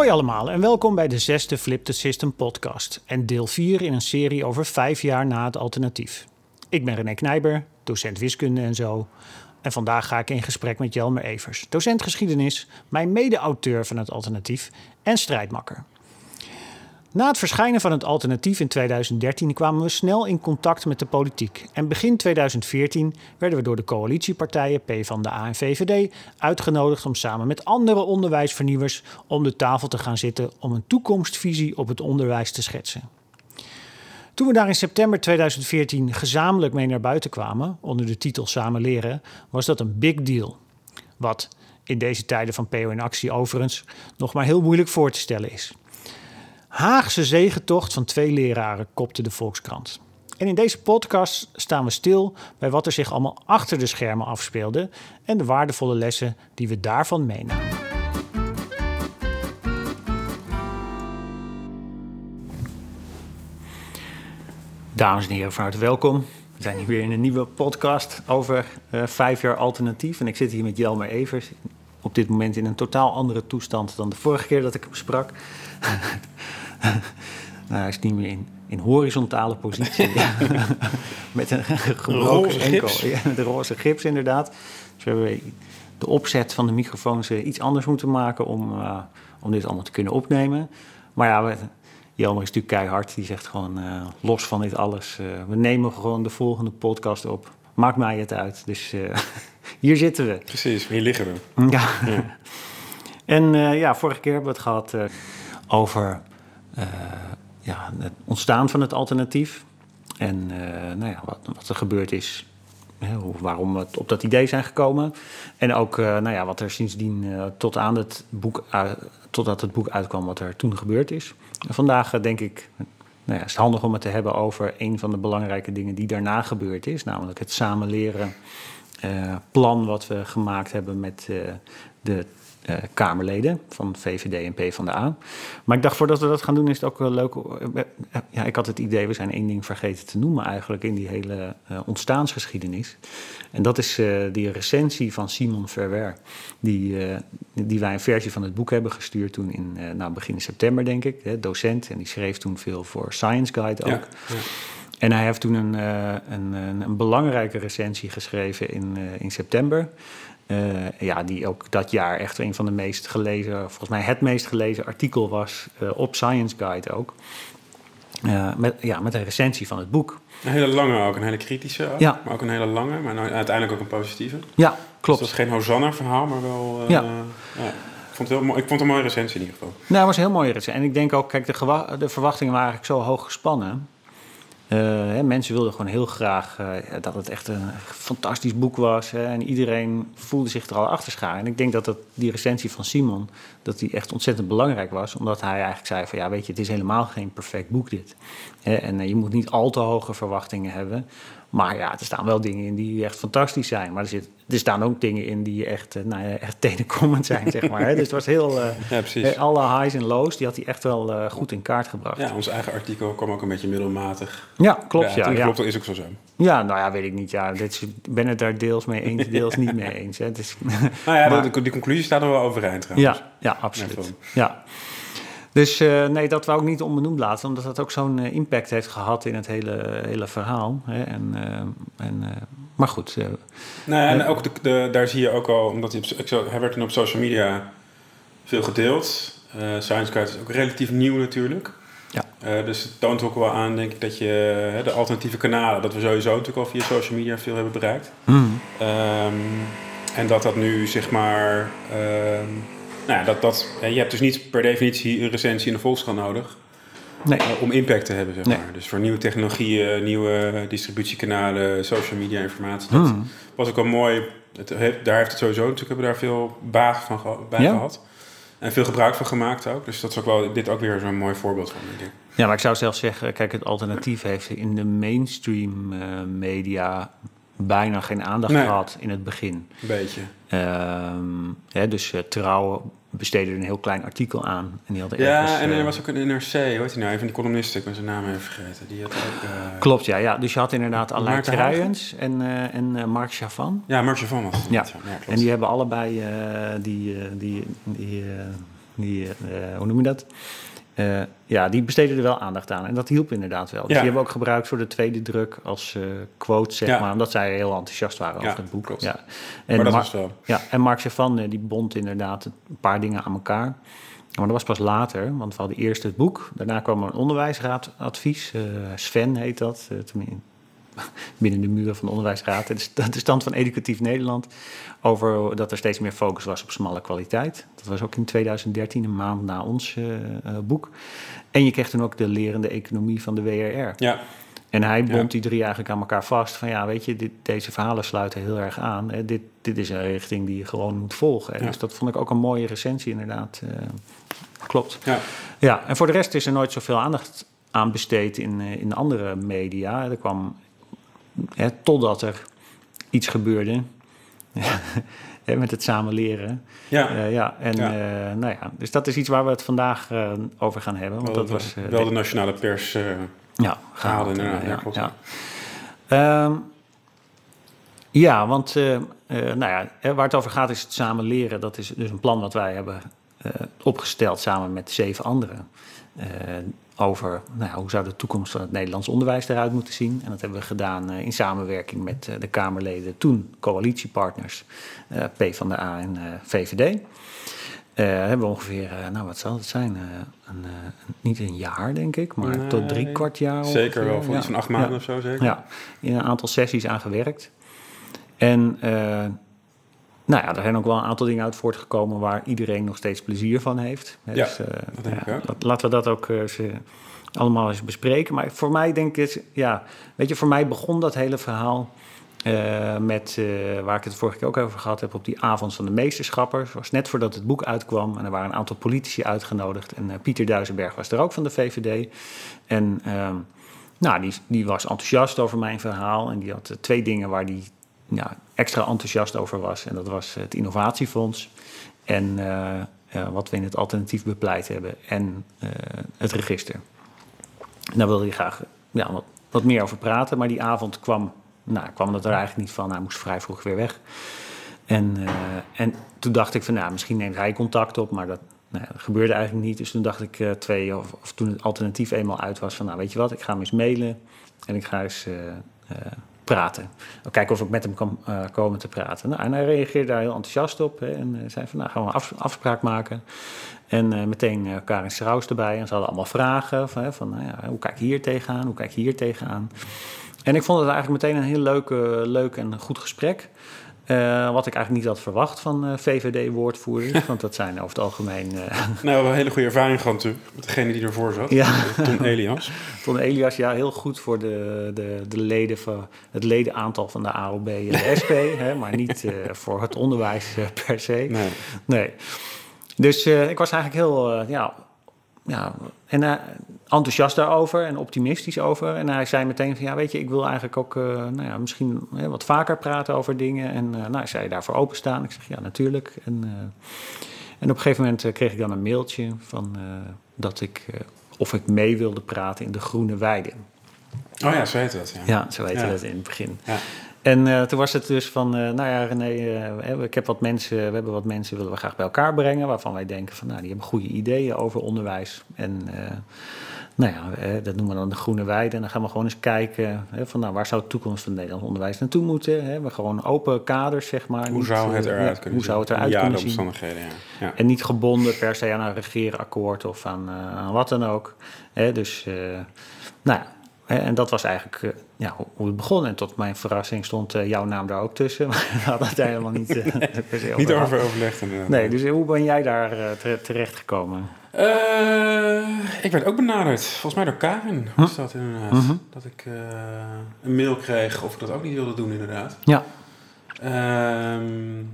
Hoi allemaal en welkom bij de zesde Flip the System podcast en deel 4 in een serie over vijf jaar na het alternatief. Ik ben René Knijber, docent wiskunde en zo. En vandaag ga ik in gesprek met Jelmer Evers, docent geschiedenis, mijn mede-auteur van het alternatief en strijdmakker. Na het verschijnen van het alternatief in 2013 kwamen we snel in contact met de politiek. En begin 2014 werden we door de coalitiepartijen PvdA en VVD uitgenodigd om samen met andere onderwijsvernieuwers om de tafel te gaan zitten om een toekomstvisie op het onderwijs te schetsen. Toen we daar in september 2014 gezamenlijk mee naar buiten kwamen, onder de titel Samen leren, was dat een big deal. Wat in deze tijden van PO in actie overigens nog maar heel moeilijk voor te stellen is. Haagse zegentocht van twee leraren kopte de Volkskrant. En in deze podcast staan we stil bij wat er zich allemaal achter de schermen afspeelde en de waardevolle lessen die we daarvan meenamen. Dames en heren, van harte welkom. We zijn hier weer in een nieuwe podcast over uh, vijf jaar alternatief. En ik zit hier met Jelmer Evers. Op dit moment in een totaal andere toestand dan de vorige keer dat ik hem sprak. nou, hij is niet meer in, in horizontale positie. met een gebroken enkel. Ja, de roze gips, inderdaad. Dus we hebben de opzet van de microfoons eh, iets anders moeten maken om, uh, om dit allemaal te kunnen opnemen. Maar ja, we, Jelmer is natuurlijk keihard. Die zegt gewoon uh, los van dit alles. we nemen gewoon de volgende podcast op. Maakt mij het uit. Dus hier zitten we. Precies, hier liggen we. Ja. ja. en ja, vorige keer hebben we het gehad over ja, het ontstaan van het alternatief. En uh, nou ja, wat, wat, er gebeurd is, waarom we op dat idee zijn gekomen. En ook uh, nou ja, wat er sindsdien tot aan het boek, totdat het boek uitkwam, wat er toen gebeurd is. En vandaag denk ik, nou ja, is het handig om het te hebben over een van de belangrijke dingen die daarna gebeurd is. Namelijk het samenleren plan wat we gemaakt hebben met de uh, Kamerleden van VVD en PvdA. Maar ik dacht, voordat we dat gaan doen, is het ook wel leuk. Uh, ja, ik had het idee, we zijn één ding vergeten te noemen eigenlijk in die hele uh, ontstaansgeschiedenis. En dat is die recensie van Simon Verwer. Die, die wij een versie van het boek hebben gestuurd toen in nou, begin september, denk ik. Hè, docent. En die schreef toen veel voor Science Guide ook. Ja, ja. En hij heeft toen een, een, een, een belangrijke recensie geschreven in, in september. Uh, ja, die ook dat jaar echt een van de meest gelezen, volgens mij het meest gelezen artikel was uh, op Science Guide ook. Uh, met, ja, met een recensie van het boek. Een hele lange ook, een hele kritische ook, ja. maar ook een hele lange, maar nou, uiteindelijk ook een positieve. Ja, klopt. Dus dat is geen Hosanna-verhaal, maar wel... ja. ja. Ik vond, het heel mooi, ik vond het een mooie recensie in ieder geval. Nou, het was een heel mooie recensie. En ik denk ook, kijk, de, de verwachtingen waren eigenlijk zo hoog gespannen. Uh, hè, mensen wilden gewoon heel graag uh, dat het echt een fantastisch boek was. Hè, en iedereen voelde zich er al achter scharen. En ik denk dat, dat die recensie van Simon dat die echt ontzettend belangrijk was. Omdat hij eigenlijk zei van ja, weet je, het is helemaal geen perfect boek dit. En uh, je moet niet al te hoge verwachtingen hebben. Maar ja, er staan wel dingen in die echt fantastisch zijn. Maar er, zit, er staan ook dingen in die echt, nou ja, echt tenenkrommend zijn, zeg maar. Hè. Dus het was heel... Uh, ja, precies. Alle highs en lows, die had hij echt wel uh, goed in kaart gebracht. Ja, ons eigen artikel kwam ook een beetje middelmatig. Ja, klopt. Ja, ja, klopt, dat is ook zo zo. Ja, nou ja, weet ik niet. Ja, ik ben het daar deels mee eens, deels niet mee eens. Hè. Dus, nou ja, maar, de, die conclusie staat er wel overeind trouwens. Ja, ja absoluut. Ja. Dus uh, nee, dat wou ik niet onbenoemd laten, omdat dat ook zo'n uh, impact heeft gehad in het hele, hele verhaal. Hè? En, uh, en, maar goed. nou en ook de, de, daar zie je ook al, omdat hij, op, hij werd toen op social media veel gedeeld. Science Guide is ook relatief nieuw natuurlijk. Ja. dus het toont ook wel aan, denk ik, dat je de alternatieve kanalen, dat we sowieso natuurlijk al via social media veel hebben bereikt. Mm. Um, en dat dat nu zeg maar. Um, nou, dat, dat, je hebt dus niet per definitie een recensie in de Volkskrant nodig. Nee. om impact te hebben, zeg nee. maar. Dus voor nieuwe technologieën, nieuwe distributiekanalen, social media informatie. Dat mm. was ook wel mooi. Het, daar heeft het sowieso natuurlijk hebben we daar veel baat van bij ja. gehad. En veel gebruik van gemaakt ook. Dus dat is ook wel dit ook weer zo'n mooi voorbeeld van. Denk ik. Ja, maar ik zou zelfs zeggen, kijk, het alternatief heeft in de mainstream uh, media bijna geen aandacht nee. gehad in het begin. Een beetje. Um, hè, dus uh, Trouw besteedde een heel klein artikel aan. En die had ja, ergens, en er was ook een NRC, hoe heet hij nou? Een van die columnisten, ik ben zijn naam even vergeten. Die had ook, uh... Klopt, ja, ja. Dus je had inderdaad Alain Truijens en, uh, en uh, Mark Chavan. Ja, Mark Chavan was het. Ja. ja en die hebben allebei die, die, die Die, hoe noem je dat? Uh, ja, die besteden er wel aandacht aan. En dat hielp inderdaad wel. Dus die hebben we ook gebruikt voor de tweede druk als uh, quote, zeg maar. Omdat zij heel enthousiast waren over het boek. Ja. En maar dat was wel. Ja, en Mark Chavan, die bond inderdaad een paar dingen aan elkaar. Maar dat was pas later, want we hadden eerst het boek. Daarna kwam er een onderwijsraadadvies. Uh, Sven heet dat, binnen de muren van de onderwijsraad. de stand van Educatief Nederland over dat er steeds meer focus was op smalle kwaliteit. Dat was ook in 2013, een maand na ons uh, boek. En je kreeg toen ook de lerende economie van de WRR. Ja. En hij bond die drie eigenlijk aan elkaar vast. Van ja, weet je, dit, deze verhalen sluiten heel erg aan. Hè. Dit, dit is een richting die je gewoon moet volgen. Ja. Dus dat vond ik ook een mooie recensie inderdaad. Uh, klopt. Ja. ja, en voor de rest is er nooit zoveel aandacht aan besteed in, in andere media. Er kwam, hè, totdat er iets gebeurde met het samen leren. Ja. Uh, ja, en ja. Uh, nou ja, dus dat is iets waar we het vandaag uh, over gaan hebben. Want wel, dat was, wel de nationale pers ja, gehaald. Ja, ja. Ja, um, ja want nou ja, waar het over gaat is het samen leren. Dat is dus een plan wat wij hebben opgesteld samen met zeven anderen over nou hoe zou de toekomst van het Nederlands onderwijs eruit moeten zien. En dat hebben we gedaan uh, in samenwerking met uh, de Kamerleden, toen coalitiepartners uh, P van de A en VVD. hebben we ongeveer, nou wat zal het zijn, een, niet een jaar denk ik, maar nee, tot drie kwart jaar. Zeker wel, ja. van acht maanden ja. of zo zeker. Ja, in een aantal sessies aan gewerkt. En nou ja, er zijn ook wel een aantal dingen uit voortgekomen waar iedereen nog steeds plezier van heeft. Ja, dus, uh, dat denk ja, ik ook. Laten we dat ook uh, allemaal eens bespreken. Maar voor mij denk ik, ja, weet je, voor mij begon dat hele verhaal uh, met, waar ik het vorige keer ook over gehad heb, op die avond van de meesterschappers. was net voordat het boek uitkwam en er waren een aantal politici uitgenodigd. En Pieter Duisenberg was er ook van de VVD. En ehm, nou, die, die was enthousiast over mijn verhaal en die had twee dingen waar die ja, extra enthousiast over was. En dat was het Innovatiefonds en uh, wat we in het alternatief bepleit hebben en uh, het register. Daar wilde hij graag ja, wat, wat, meer over praten, maar die avond kwam, nou, kwam dat er eigenlijk niet van. Hij moest vrij vroeg weer weg. En, en toen dacht ik van, nou, misschien neemt hij contact op, maar dat, nou gebeurde eigenlijk niet. Dus toen dacht ik twee, of, of, toen het alternatief eenmaal uit was, van nou weet je wat, ik ga hem eens mailen en ik ga eens praten. Kijken of ik met hem kan uh, komen te praten. Nou, en hij reageerde daar heel enthousiast op. Hè, en uh, zei van, nou gaan we een af, afspraak maken. En uh, meteen Karin Strauss erbij. En ze hadden allemaal vragen van, hè, van nou ja, hoe kijk je hier tegenaan? Hoe kijk je hier tegenaan? En ik vond het eigenlijk meteen een heel leuk, leuk en goed gesprek. Uh, wat ik eigenlijk niet had verwacht van uh, VVD-woordvoerders. want dat zijn over het algemeen. Uh... Nou, we hebben een hele goede ervaring gehad natuurlijk. Met degene die ervoor zat. Ja. Ton Elias. Ton Elias, ja, heel goed voor de, de, de leden van het ledenaantal van de AOB en de SP. hè, maar niet voor het onderwijs per se. Nee. nee. Dus ik was eigenlijk heel. ja, ja, en uh, enthousiast daarover en optimistisch over. En hij zei meteen van, ja, weet je, ik wil eigenlijk ook uh, nou ja, misschien hè, wat vaker praten over dingen. En uh, nou, zei daarvoor openstaan. Ik zeg, ja, natuurlijk. En, en op een gegeven moment kreeg ik dan een mailtje van dat ik, of ik mee wilde praten in de Groene Weide. Oh ja, zo heette dat, ja. Ja, zo heette ja. dat in het begin. En uh, toen was het dus van, uh, nou ja, René, uh, ik heb wat mensen, we hebben wat mensen willen we graag bij elkaar brengen, waarvan wij denken van, nou, die hebben goede ideeën over onderwijs. En nou ja, dat noemen we dan de groene weide. En dan gaan we gewoon eens kijken van, nou, waar zou de toekomst van Nederlands onderwijs naartoe moeten? Hè? We gewoon open kaders, zeg maar. Hoe niet, zou het eruit kunnen Hoe zou het eruit ja, kunnen de omstandigheden, Ja. ja. En niet gebonden per se aan een regeerakkoord of aan, aan wat dan ook. Hè? Dus, nou ja. En dat was eigenlijk ja, hoe het begon. En tot mijn verrassing stond uh, jouw naam daar ook tussen. Maar we hadden het helemaal niet, uh, nee, niet over overlegd. Inderdaad. Nee, dus hoe ben jij daar terecht gekomen? ik werd ook benaderd. Volgens mij door Karin was dat inderdaad. Mhm. Dat ik een mail kreeg of ik dat ook niet wilde doen inderdaad. Ja. Um,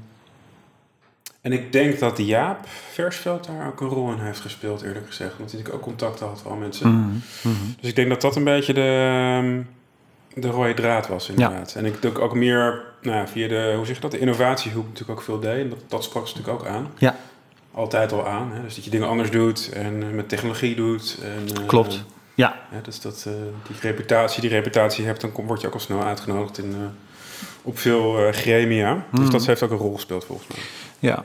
en ik denk dat Jaap Versveld daar ook een rol in heeft gespeeld, eerlijk gezegd. Omdat hij ook contact had met al mensen. Mm -hmm. Dus ik denk dat dat een beetje de, de rode draad was, inderdaad. Ja. En ik denk ook meer nou, via de, hoe zeg je dat, de innovatiehoek natuurlijk ook veel deed. En dat, dat sprak ze natuurlijk ook aan. Ja. Altijd al aan. Hè? Dus dat je dingen anders doet en met technologie doet. En, uh, Klopt, ja. ja dus dat uh, die reputatie, die reputatie hebt, dan kom, word je ook al snel uitgenodigd in, uh, op veel gremia. Mm. Dus dat heeft ook een rol gespeeld volgens mij. Ja,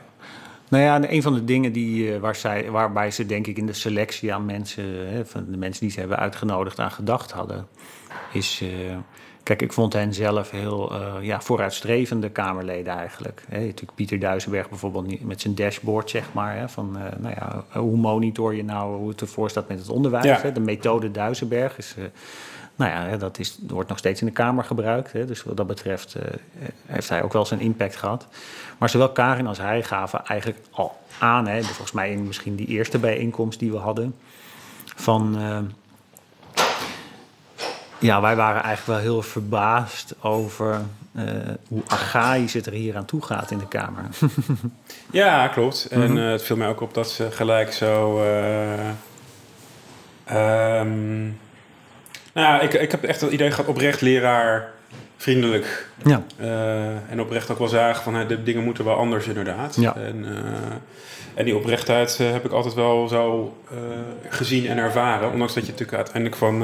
Nou ja, een van de dingen die, waar zij, waarbij ze denk ik in de selectie aan mensen, hè, van de mensen die ze hebben uitgenodigd, aan gedacht hadden, is Kijk, ik vond hen zelf heel uh, ja, vooruitstrevende Kamerleden eigenlijk. He, natuurlijk Pieter Duisenberg bijvoorbeeld met zijn dashboard, zeg maar. Hè, van, uh, nou ja, hoe monitor je nou hoe het ervoor staat met het onderwijs? Ja. Hè? De methode Duisenberg is... Uh, nou ja, dat is, wordt nog steeds in de Kamer gebruikt. Hè, dus wat dat betreft heeft hij ook wel zijn impact gehad. Maar zowel Karin als hij gaven eigenlijk al aan... Hè, volgens mij in misschien die eerste bijeenkomst die we hadden... van ja, wij waren eigenlijk wel heel verbaasd over uh, hoe archaïs het er hier aan toe gaat in de Kamer. ja, klopt. En mhm. eh, het viel mij ook op dat ze gelijk zo. Uh, um, nou, ik, ik heb echt het idee gehad oprecht leraar vriendelijk. Ja. en oprecht ook wel zagen van de dingen moeten wel anders inderdaad. Ja. En, en die oprechtheid heb ik altijd wel zo gezien en ervaren. Ondanks dat je natuurlijk uiteindelijk van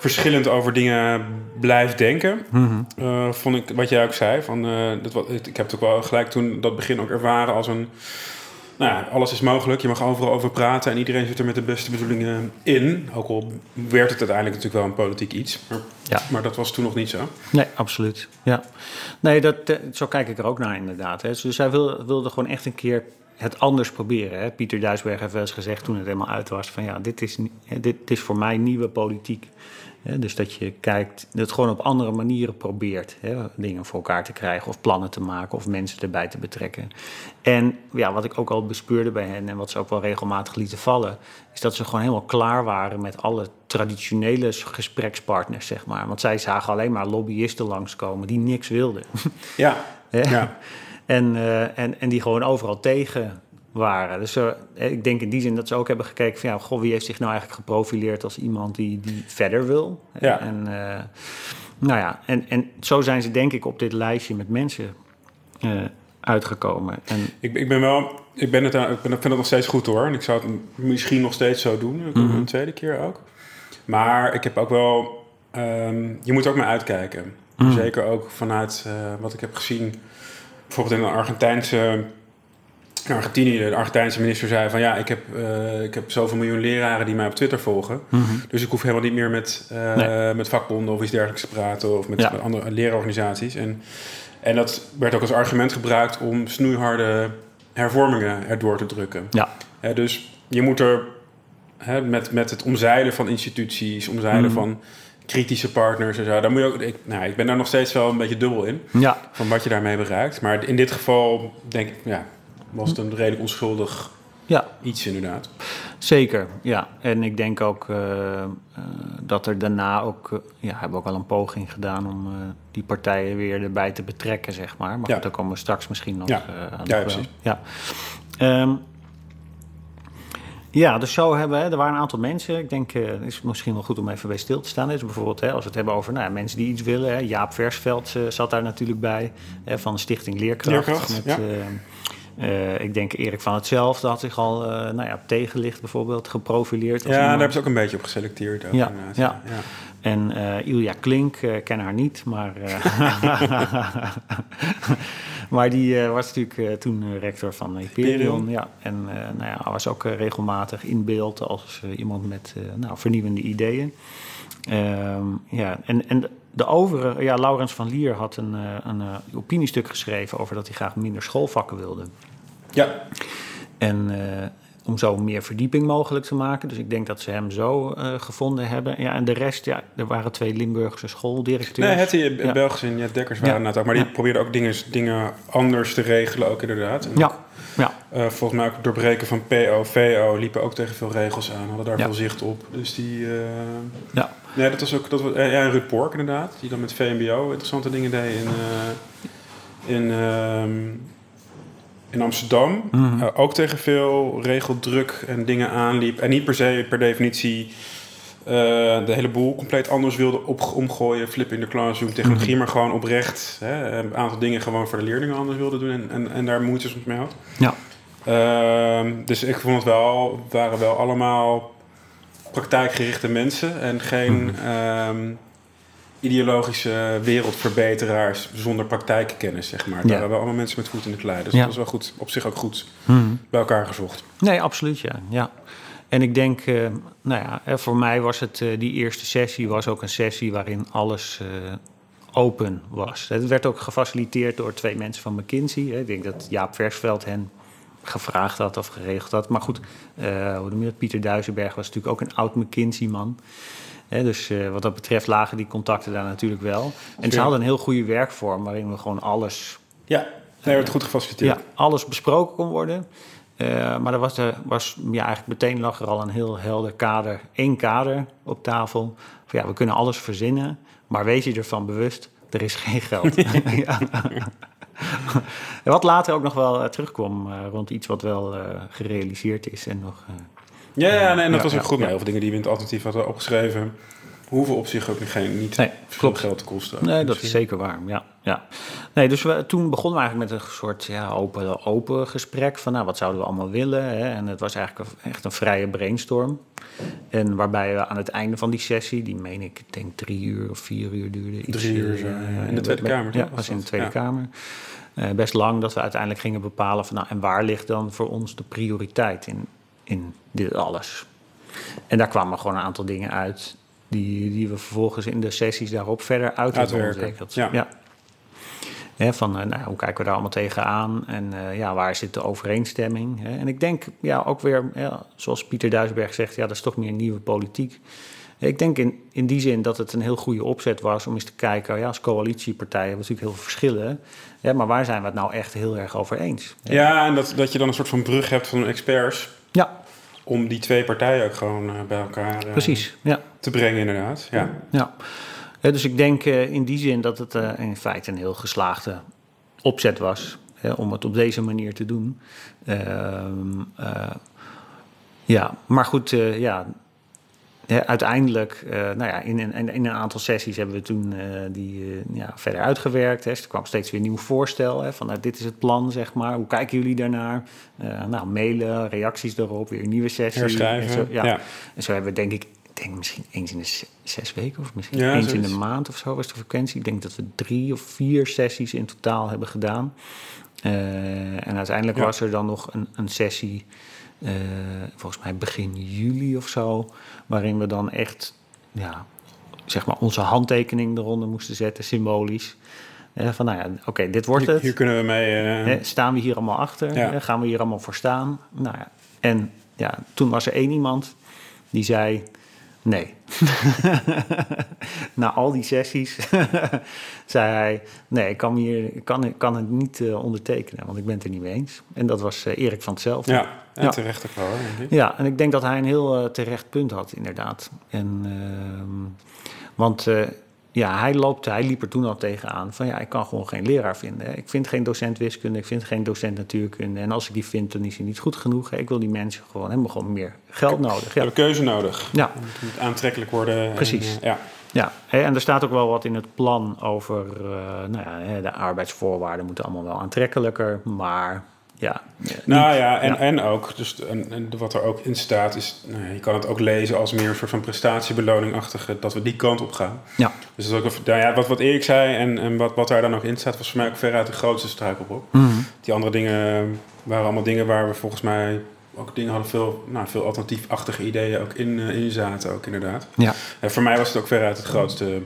verschillend over dingen blijft denken. Mhm. Eh, vond ik wat jij ook zei. Van, uh, dat, wat, ik heb het ook wel gelijk toen dat begin ook ervaren als een. Nou ja, alles is mogelijk. Je mag overal over praten en iedereen zit er met de beste bedoelingen in. Ook al werd het uiteindelijk natuurlijk wel een politiek iets. Maar, ja. maar dat was toen nog niet zo. Nee, absoluut. Ja. Nee, dat, eh, zo kijk ik er ook naar inderdaad. Hè. Dus hij wilde, wilde gewoon echt een keer het anders proberen. Hè. Pieter Duisberg heeft wel eens gezegd toen het helemaal uit was: van ja, dit is, dit, dit is voor mij nieuwe politiek dus dat je kijkt, dat het gewoon op andere manieren probeert dingen voor elkaar te krijgen of plannen te maken of mensen erbij te betrekken. En ja, wat ik ook al bespeurde bij hen en wat ze ook wel regelmatig lieten vallen, is dat ze gewoon helemaal klaar waren met alle traditionele gesprekspartners, zeg maar. Want zij zagen alleen maar lobbyisten langskomen die niks wilden. Ja. ja. En, uh, en, en die gewoon overal tegen waren. Dus uh, ik denk in die zin dat ze ook hebben gekeken van ja, goh, wie heeft zich nou eigenlijk geprofileerd als iemand die, die verder wil. Ja. En, uh, nou ja, en, en zo zijn ze denk ik op dit lijstje met mensen uh, uitgekomen. En, ik, ik ben wel, ik, ben het, ik, ben, ik vind het nog steeds goed hoor. En ik zou het misschien nog steeds zo doen. Mm -hmm. Een tweede keer ook. Maar ik heb ook wel, um, je moet ook maar uitkijken. Mm. Zeker ook vanuit wat ik heb gezien, bijvoorbeeld in een Argentijnse Argentinië, de Argentijnse minister zei van ja, ik heb, uh, ik heb zoveel miljoen leraren die mij op Twitter volgen. Mhm. Dus ik hoef helemaal niet meer met, uh, met vakbonden of iets dergelijks te praten of met, met andere leerorganisaties. En, en dat werd ook als argument gebruikt om snoeiharde hervormingen erdoor te drukken. Ja. dus je moet er met, met het omzeilen van instituties, omzeilen mhm. van kritische partners en zo. Daar moet je ook, ik, nou, ik ben daar nog steeds wel een beetje dubbel in. Ja. Van wat je daarmee bereikt. Maar in dit geval denk ik, ja, was het een redelijk onschuldig ja. iets inderdaad. Zeker, ja. En ik denk ook uh, dat er daarna ook... Uh, ja, hebben ook al een poging gedaan om die partijen weer erbij te betrekken, zeg maar. Maar ja. daar komen we straks misschien nog ja. aan. Ja, precies. Ja. Um, ja, dus zo hebben we, er waren een aantal mensen. Ik denk, het is misschien wel goed om even bij stil te staan. Dus bijvoorbeeld, hè, als we het hebben over nou, mensen die iets willen. Hè, Jaap Versveld zat daar natuurlijk bij, hè, van Stichting Leerkracht. Leerkracht met, ja. Uh, ik denk Erik van hetzelfde had zich al uh, nou ja, tegenlicht bijvoorbeeld geprofileerd. ja, daar hebben ze ook een beetje op geselecteerd. Ook, ja, ja, ja. En uh, Ilja Klink, ken haar niet, maar, maar die was natuurlijk toen rector van Hyperion. Ja. En nou ja, was ook regelmatig in beeld als iemand met nou, vernieuwende ideeën. Ehm, ja, en, en de overige, ja, Laurens van Lier had een, een, een opiniestuk geschreven over dat hij graag minder schoolvakken wilde. Ja. En uh, om zo meer verdieping mogelijk te maken. Dus ik denk dat ze hem zo uh, gevonden hebben. Ja, en de rest, ja, er waren twee Limburgse schooldirecteurs. Nee, het ja. Belgisch en Jet Dekkers waren ja. ook. Maar die probeerden ook dingen, dingen anders te regelen ook inderdaad. En ja. ja. Uh, volgens mij ook doorbreken van PO, VO liepen ook tegen veel regels aan. Hadden daar veel zicht op. Dus die... ja. Nee, dat was ook... Dat was, ja, Ruud Pork inderdaad. Die dan met VMBO interessante dingen deed in... in ehm, in Amsterdam mhm. eh, ook tegen veel regeldruk en dingen aanliep. En niet per se per definitie de hele boel compleet anders wilde op, omgooien, flip in de classroom, technologie, mm maar gewoon oprecht hè, een aantal dingen gewoon voor de leerlingen anders wilde doen en, en, en daar moeite mee had. Ja. Uh, dus ik vond het wel, waren wel allemaal praktijkgerichte mensen en geen. Mm ideologische wereldverbeteraars zonder praktijkkennis, zeg maar. Daar hebben we allemaal mensen met voet in de klei. Dus dat was wel goed, op zich ook goed hmm. bij elkaar gezocht. Nee, absoluut, ja. ja. En ik denk, uh, nou ja, voor mij was het, uh, die eerste sessie was ook een sessie waarin alles uh, open was. Het werd ook gefaciliteerd door twee mensen van McKinsey. Hè. Ik denk dat Jaap Versveld hen gevraagd had of geregeld had. Maar goed, hoe noem je dat? Pieter Duisenberg was natuurlijk ook een oud McKinsey-man dus uh, wat dat betreft lagen die contacten daar natuurlijk wel. En ze hadden een heel goede werkvorm waarin we gewoon alles. Ja, nee, werd goed gefaciliteerd. Ja, alles besproken kon worden. Uh, maar er was, er was ja, eigenlijk meteen lag er al een heel helder kader, één kader op tafel. Van, ja, we kunnen alles verzinnen, maar wees je ervan bewust, er is geen geld. ja. wat later ook nog wel uh, terugkwam uh, rond iets wat wel gerealiseerd is en nog ja, ja nee, en dat was ook goed. Heel veel dingen die we in het alternatief hadden opgeschreven, hoeven op zich ook geen, niet nee, klopt. geld te kosten. Nee, dat is zeker waar. Ja, ja. Nee, dus we, toen begonnen we eigenlijk met een soort ja, open, open gesprek van nou, wat zouden we allemaal willen. Hè? En het was eigenlijk echt een vrije brainstorm. En waarbij we aan het einde van die sessie, die meen ik, denk drie uur of vier uur duurde. Iets, drie uur, uh, in de Tweede Kamer. Ja, was in de Tweede Kamer. Uh, best lang dat we uiteindelijk gingen bepalen van nou, en waar ligt dan voor ons de prioriteit in, in dit alles. En daar kwamen gewoon een aantal dingen uit die, die we vervolgens in de sessies daarop verder uit hebben ontwikkeld. Ja. ja. van uh, nou, hoe kijken we daar allemaal tegenaan en uh, ja, waar zit de overeenstemming? Hè? En ik denk ja, ook weer, ja, zoals Pieter Duisberg zegt, ja, dat is toch meer nieuwe politiek. Ik denk in, in die zin dat het een heel goede opzet was om eens te kijken, ja, als coalitiepartijen hebben we natuurlijk heel veel verschillen. Ja, maar waar zijn we het nou echt heel erg over eens? Ja, en dat, dat je dan een soort van brug hebt van experts. Ja om die twee partijen ook gewoon uh, bij elkaar uh, Precies, ja. te brengen, inderdaad. Ja. ja. dus ik denk uh, in die zin dat het in feite een heel geslaagde opzet was om het op deze manier te doen. Ehm, ja, maar goed, ja, uiteindelijk, uh, nou ja, in, in, in, een aantal sessies hebben we toen uh, die uh, ja, verder uitgewerkt. Hè. Dus er kwam steeds weer een nieuw voorstel hè, van nou, dit is het plan, zeg maar. Hoe kijken jullie daarnaar? nou, mailen, reacties erop, weer een nieuwe sessie. Herschrijven, en zo, ja. En zo hebben we denk ik, denk misschien eens in de zes weken of misschien eens in de maand of zo was de frequentie. Ik denk dat we drie of vier sessies in totaal hebben gedaan. en uiteindelijk was er dan nog een, een sessie uh, volgens mij begin juli of zo, waarin we dan echt ja, zeg maar onze handtekening eronder moesten zetten, symbolisch. Uh, van nou ja, oké, dit wordt het. Hier kunnen we mee. Uh... staan we hier allemaal achter? Ja. gaan we hier allemaal voor staan? Nou ja, en ja, toen was er één iemand die zei: Nee. Na al die sessies zei hij: Nee, ik kan, hier, ik kan, ik kan het niet uh, ondertekenen, want ik ben het er niet mee eens. En dat was uh, Erik van hetzelfde. Ja, en ja. terecht ook wel. Ja, en ik denk dat hij een heel uh, terecht punt had, inderdaad. En, ehm, want ja, hij, loopt, hij liep er toen al tegenaan van ja, ik kan gewoon geen leraar vinden. Ik vind geen docent wiskunde, ik vind geen docent natuurkunde. En als ik die vind, dan is hij niet goed genoeg. Ik wil die mensen gewoon, hebben gewoon meer geld nodig. Ja. Keuze nodig. Ja. Het moet aantrekkelijk worden. Precies. En, ja. Ja, en er staat ook wel wat in het plan over uh, nou ja, de arbeidsvoorwaarden moeten allemaal wel aantrekkelijker. Maar ja. Nou ja, en, en ook, dus en, en, wat er ook in staat is, nou je kan het ook lezen als meer een soort van prestatiebeloning-achtige, dat we die kant op gaan. Ja. Dus dat ook, nou ja, wat, wat Erik zei en, en wat, wat daar dan ook in staat, was voor mij ook veruit de grootste struikelblok. Mm Die andere dingen waren allemaal dingen waar we volgens mij ook dingen hadden veel, nou, veel alternatiefachtige ideeën ook in, uh, in zaten, ook inderdaad. Ja. En voor mij was het ook veruit het grootste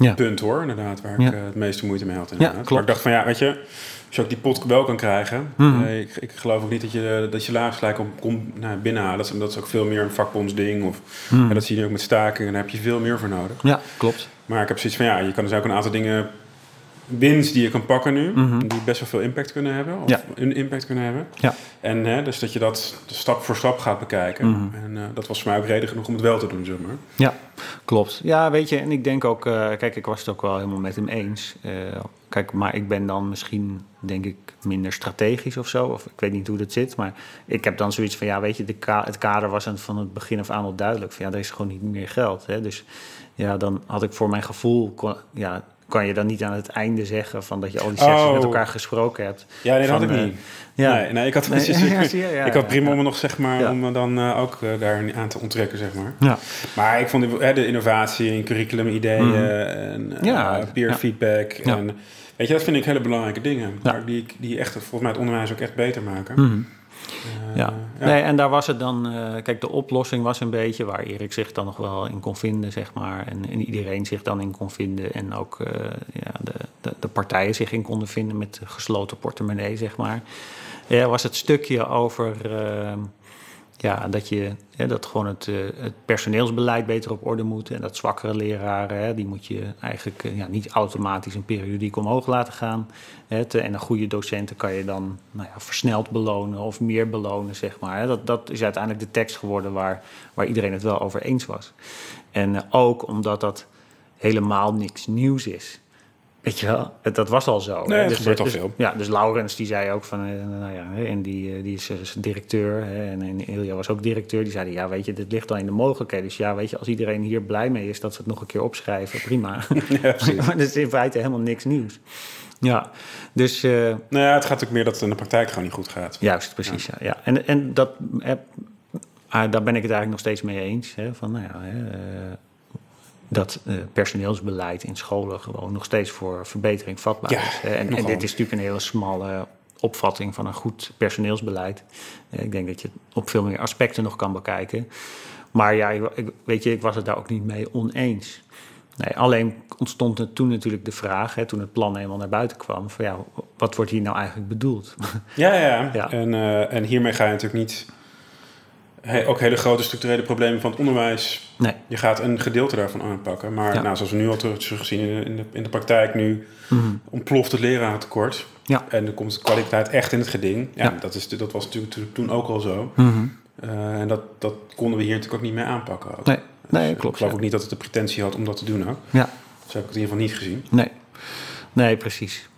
ja. punt hoor, inderdaad, waar ik uh, het meeste moeite mee had. Inderdaad. Ja, klopt. Maar ik dacht van ja, weet je als je ook die pot wel kan krijgen. Mm ik, ik, geloof ook niet dat je, dat je laagst gelijk om, kom nou, binnenhalen. Dat is, dat is ook veel meer een vakbondsding. Of, mm en dat zie je ook met stakingen. Daar heb je veel meer voor nodig. Ja, klopt. Maar ik heb zoiets van, ja, je kan dus ook een aantal dingen... Winst die je kan pakken nu, mm -hmm. die best wel veel impact kunnen hebben. Of ja. een impact kunnen hebben. Ja. En hè, dus dat je dat stap voor stap gaat bekijken. Mm En uh, dat was voor mij ook reden genoeg om het wel te doen, zeg maar. Ja, klopt. Ja, weet je, en ik denk ook... Uh, kijk, ik was het ook wel helemaal met hem eens. Uh, Kijk, maar ik ben dan misschien, denk ik, minder strategisch of zo. Of ik weet niet hoe dat zit. Maar ik heb dan zoiets van, ja, weet je, de het kader was van het begin af aan al duidelijk. Van, ja, er is gewoon niet meer geld. Hè? Dus ja, dan had ik voor mijn gevoel, ja, kan je dan niet aan het einde zeggen van dat je al die sessies Oh. met elkaar gesproken hebt. Ja, nee, dat Van, had ik eh, niet. ja. Nee, nee, ik had, Nee, ja, ja, ik had prima om me nog, zeg maar, om me dan eh, ook eh, daar aan te onttrekken, zeg maar. Ja. Maar ik vond die- de innovatie in curriculumideeën Mhm. en Ja, peer feedback. En, weet je, dat vind ik hele belangrijke dingen. Maar die, die echt volgens mij het onderwijs ook echt beter maken. Mhm. Eh, Ja. Nee, en daar was het dan, eh, kijk, de oplossing was een beetje waar Erik zich dan nog wel in kon vinden, zeg maar. En, en iedereen zich dan in kon vinden. En ook eh, ja, de, de, de partijen zich in konden vinden met gesloten portemonnee, zeg maar. Ja, was het stukje over ja, dat, je, hè, dat gewoon het, eh, het personeelsbeleid beter op orde moet. En dat zwakkere leraren, hè, die moet je eigenlijk eh, ja, niet automatisch een periodiek omhoog laten gaan. Hè, en een goede docenten kan je dan nou ja, versneld belonen of meer belonen, zeg maar. Dat, dat is uiteindelijk de tekst geworden waar, waar iedereen het wel over eens was. En eh, ook omdat dat helemaal niks nieuws is. Weet je wel, het- dat was al zo. Nee, het gebeurt al dus, veel. Ja, dus Laurens die zei ook van, eh, nou ja, en die, eh, die is, is directeur. Hè, en, en Ilja was ook directeur. Die zeiden, ja, weet je, dit ligt al in de mogelijkheden. Dus ja, weet je, als iedereen hier blij mee is dat ze het nog een keer opschrijven, prima. Ja, maar dat is in feite helemaal niks nieuws. Ja, dus uh, Nou ja, het gaat ook meer dat het in de praktijk gewoon niet goed gaat. juist, precies. Ja. Ja, En, en dat, eh, ah, daar ben ik het eigenlijk nog steeds mee eens. Hè, van, nou ja, eh, dat eh, personeelsbeleid in scholen gewoon nog steeds voor verbetering vatbaar Ja, is. En, dit is natuurlijk een hele smalle opvatting van een goed personeelsbeleid. Eh, ik denk dat je het op veel meer aspecten nog kan bekijken. Maar ja, ik, ik- weet je, ik was het daar ook niet mee oneens. Nee, alleen ontstond er toen natuurlijk de vraag, hè, toen het plan helemaal naar buiten kwam, van ja, wat wordt hier nou eigenlijk bedoeld? Ja, ja. Ja. En, eh, en hiermee ga je natuurlijk niet... he- ook hele grote structurele problemen van het onderwijs... Nee. Je gaat een gedeelte daarvan aanpakken. Maar Ja. nou, zoals we nu al terug teruggezien in de, in de, in de praktijk nu... Mhm. ontploft het lerarentekort. Ja. En dan komt de kwaliteit echt in het geding. Ja, Ja. Dat, is, dat was natuurlijk toen- ook al zo. Mhm. Eh, en dat, dat konden we hier natuurlijk ook niet mee aanpakken. ook. Nee, nee, Dus, eh, klopt. Ik geloof ook niet dat het de pretentie had om dat te doen ook. Ja, Dus heb ik het in ieder geval niet gezien. nee. Nee, precies.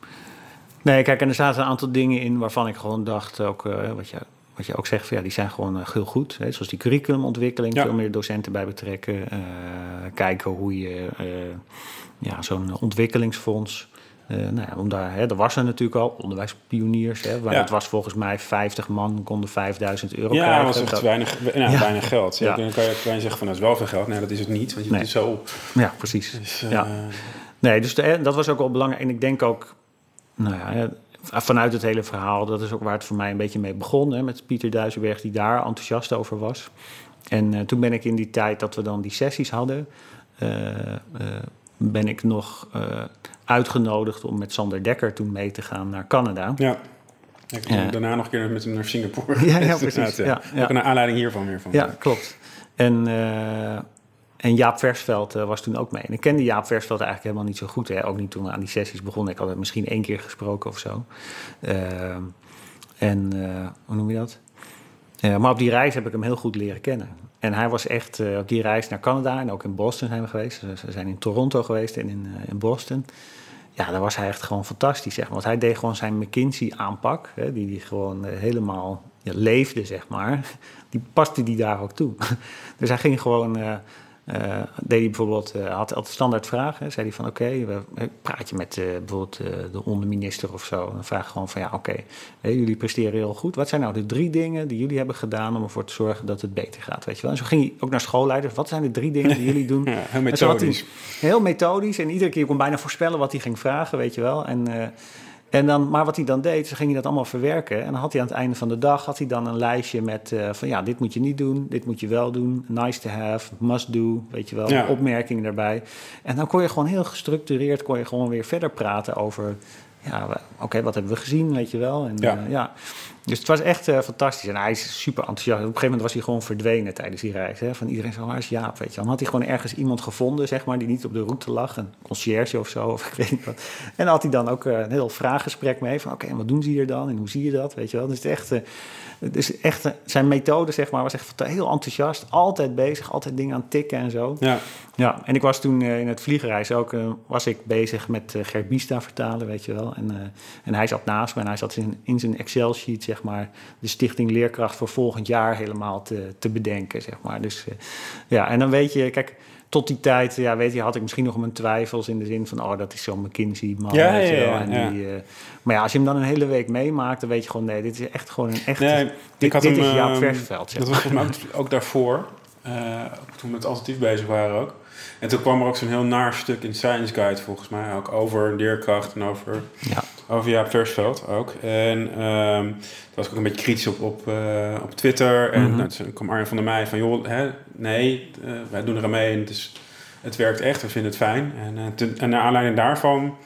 Nee, kijk, en er zaten een aantal dingen in waarvan ik gewoon dacht, ook eh, wat, je, wat je ook zegt, van, ja, die zijn gewoon eh, heel goed. Hè? Zoals die curriculumontwikkeling, Ja. veel meer docenten bij betrekken. eh, kijken hoe je eh, ja, zo'n ontwikkelingsfonds. eh, nou ja, om daar, hè, er was er natuurlijk al, onderwijspioniers. Hè, maar Ja. het was volgens mij 50 man, konden 5000 euro Ja, krijgen. dat was echt Dat- weinig, nou, Ja. weinig geld. Ja. Ja. Dan kan je, je zeggen van dat is wel veel geld. Nee, dat is het niet, want je Nee. doet het zo op. ja, precies. Dus, Ja. Nee, dus de- dat was ook wel belangrijk. En ik denk ook, nou ja, vanuit het hele verhaal, dat is ook waar het voor mij een beetje mee begon. Hè, met Pieter Duisenberg, die daar enthousiast over was. En eh, toen ben ik in die tijd dat we dan die sessies hadden, eh, eh, ben ik nog uitgenodigd om met Sander Dekker toen mee te gaan naar Canada. Ja. Ik Ja. daarna nog een keer met hem naar Singapore. Ja, ja, precies. Ja, ja. Ook een aanleiding hiervan weer van. Ja, klopt. En, en Jaap Versveld eh, was toen ook mee. En ik kende Jaap Versveld eigenlijk helemaal niet zo goed. Hè? Ook niet toen we aan die sessies begonnen. Ik had het misschien één keer gesproken of zo. Eh, en eh, hoe noem je dat? Maar op die reis heb ik hem heel goed leren kennen. En hij was echt op die reis naar Canada en ook in Boston zijn we geweest. Dus we zijn in Toronto geweest en in, in Boston. Ja, daar was hij echt gewoon fantastisch, zeg maar. Want hij deed gewoon zijn McKinsey-aanpak, die hij gewoon helemaal leefde, zeg maar. Die paste die daar ook toe. Dus hij ging gewoon, deed hij bijvoorbeeld, eh, had altijd standaard vragen. Zei hij van, oké, eh, praat je met eh, bijvoorbeeld eh, de onderminister of zo. Dan vraag je gewoon van, ja, oké, jullie presteren heel goed. Wat zijn nou de drie dingen die jullie hebben gedaan om ervoor te zorgen dat het beter gaat, weet je wel? En zo ging hij ook naar schoolleiders. Wat zijn de drie dingen die jullie doen? Ja, heel hij- methodisch. Heel methodisch. En iedere keer kon bijna voorspellen wat hij ging vragen, weet je wel. En, eh, en dan, maar wat hij dan deed, ze ging hij dat allemaal verwerken. En dan had hij aan het einde van de dag had hij dan een lijstje met eh, van ja, dit moet je niet doen, dit moet je wel doen, nice to have, must do, weet je wel, Ja. opmerkingen daarbij. En dan kon je gewoon heel gestructureerd, kon je gewoon weer verder praten over, ja, oké, wat hebben we gezien, weet je wel. En, Ja. ja. Dus het was echt eh, fantastisch. En hij is super enthousiast. Op een gegeven moment was hij gewoon verdwenen tijdens die reis. Hè? Van iedereen zo, waar is Jaap, weet je. Dan had hij gewoon ergens iemand gevonden, zeg maar, die niet op de route lag. Een conciërge of zo, of ik weet niet wat. En dan had hij dan ook eh, een heel vraaggesprek mee. Van oké, en wat doen ze hier dan? En hoe zie je dat, weet je wel. Dus het echt, eh, het is echt zijn methode, zeg maar, was echt heel enthousiast. Altijd bezig, altijd dingen aan tikken en zo. Ja. Ja, en ik was toen in het vliegreis ook, was ik bezig met Gert Biesta vertalen, weet je wel. En, en hij zat naast me en hij zat in, in zijn Excel-sheet, zeg maar, de Stichting Leerkracht voor volgend jaar helemaal te, te bedenken, zeg maar. Dus eh, ja, en dan weet je, kijk, tot die tijd, ja, weet je, had ik misschien nog mijn twijfels in de zin van, oh, dat is zo'n McKinsey-man. Ja, ja, wel. ja, En ja. Die, eh, maar ja, als je hem dan een hele week meemaakt, dan weet je gewoon, nee, dit is echt gewoon een echt. Nee, dit ik had dit hem, is Jaap ehm, Versveld. Dat was volgens mij ook, daarvoor. eh, toen we met alternatief bezig waren ook. En toen kwam er ook zo'n heel naar stuk in Science Guide volgens mij ook over leerkracht en over, Ja. over Jaap Versveld ook. En ehm daar was ik ook een beetje kritisch op, op, eh, op Twitter. En Mhm. nou, toen kwam Arjen van der Meij van, joh, hè, nee, eh, wij doen er aan mee en het, is, het werkt echt, we vinden het fijn. En, eh, toen- en naar aanleiding daarvan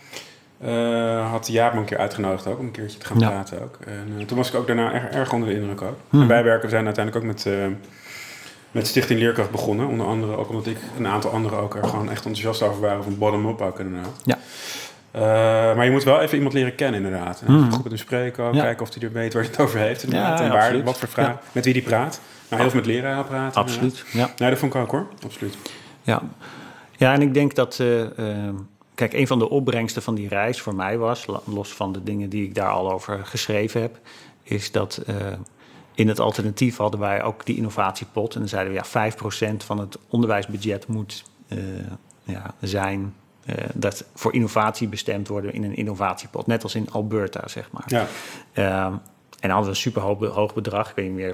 had Jaap me een keer uitgenodigd ook, om een keertje te gaan Ja. praten ook. En toen was ik ook daarna erg, erg onder de indruk ook. Mhm. En wij werken, we zijn uiteindelijk ook met, met Stichting Leerkracht begonnen. Onder andere ook omdat ik en een aantal anderen ook er gewoon echt enthousiast over waren van bottom-up ook inderdaad. Ja. Eh, maar je moet wel even iemand leren kennen inderdaad. En even goed met hem spreken, ook, Ja. kijken of hij er weet waar hij het over heeft inderdaad. Ja, en waar, wat voor vragen, met wie die praat. Nou, heel veel met leraren praten. Absoluut, ja. Nee, dat vond ik ook hoor, absoluut. Ja, ja en ik denk dat. eh, eh, kijk, een van de opbrengsten van die reis voor mij was, los van de dingen die ik daar al over geschreven heb, is dat eh, in het alternatief hadden wij ook die innovatiepot. En dan zeiden we ja, 5% van het onderwijsbudget moet eh, ja, zijn. eh, dat voor innovatie bestemd worden in een innovatiepot. Net als in Alberta, zeg maar. Ja. Ehm, en dan hadden we een super hoog, hoog bedrag. Ik weet niet meer,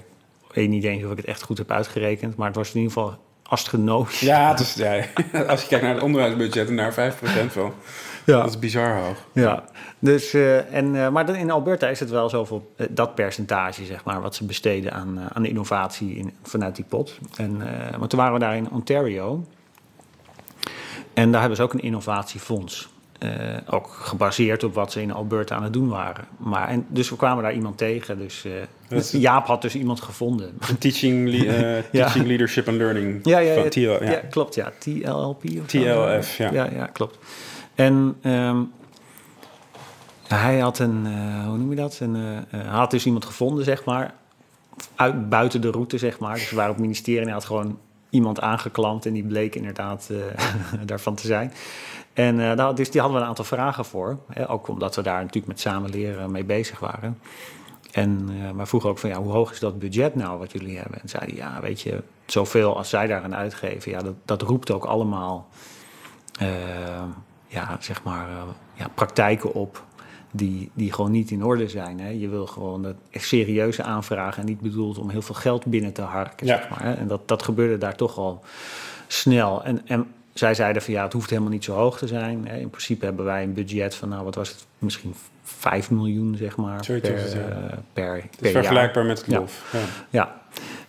ik weet niet eens of ik het echt goed heb uitgerekend. Maar het was in ieder geval astronomisch. Ja, het is, ja, als je kijkt naar het onderwijsbudget en daar 5% van, dat is bizar hoog. Ja, dus, eh, en, eh, maar in Alberta is het wel zoveel, eh, dat percentage, zeg maar, wat ze besteden aan, aan innovatie in, vanuit die pot. En, maar toen waren we daar in Ontario. En daar hebben ze ook een innovatiefonds. Ook gebaseerd op wat ze in Alberta aan het doen waren. Maar, en, dus we kwamen daar iemand tegen. Dus is- Jaap had dus iemand gevonden. Teaching, le- Ja. teaching Leadership and Learning Ja, ja, van ja, ja. ja. klopt. Ja, TLLP of. TLF, ja. Ja, ja klopt. En ehm, hij had een, eh, hoe noem je dat? Een, hij had dus iemand gevonden, zeg maar, uit, buiten de route, zeg maar. Dus we waren op het ministerie hij had gewoon iemand aangeklampt en die bleek inderdaad daarvan te zijn. En dus die hadden we een aantal vragen voor. Hè, ook omdat we daar natuurlijk met samen leren mee bezig waren. En uh, maar vroegen ook van ja, hoe hoog is dat budget nou wat jullie hebben? En zeiden ja, weet je, zoveel als zij daaraan uitgeven, ja, dat, dat roept ook allemaal uh, ja, zeg maar, uh, ja, praktijken op die, die gewoon niet in orde zijn. Hè. Je wil gewoon dat serieuze aanvragen en niet bedoeld om heel veel geld binnen te harken. Ja. Zeg maar, hè. En dat, dat gebeurde daar toch al snel. En, en zij zeiden van ja, het hoeft helemaal niet zo hoog te zijn. Hè. In principe hebben wij een budget van, nou wat was het, misschien 5 miljoen zeg maar Zoiets per, het, ja. uh, per, Het is per vergelijkbaar jaar. met het Ja. LOF. Ja. Ja,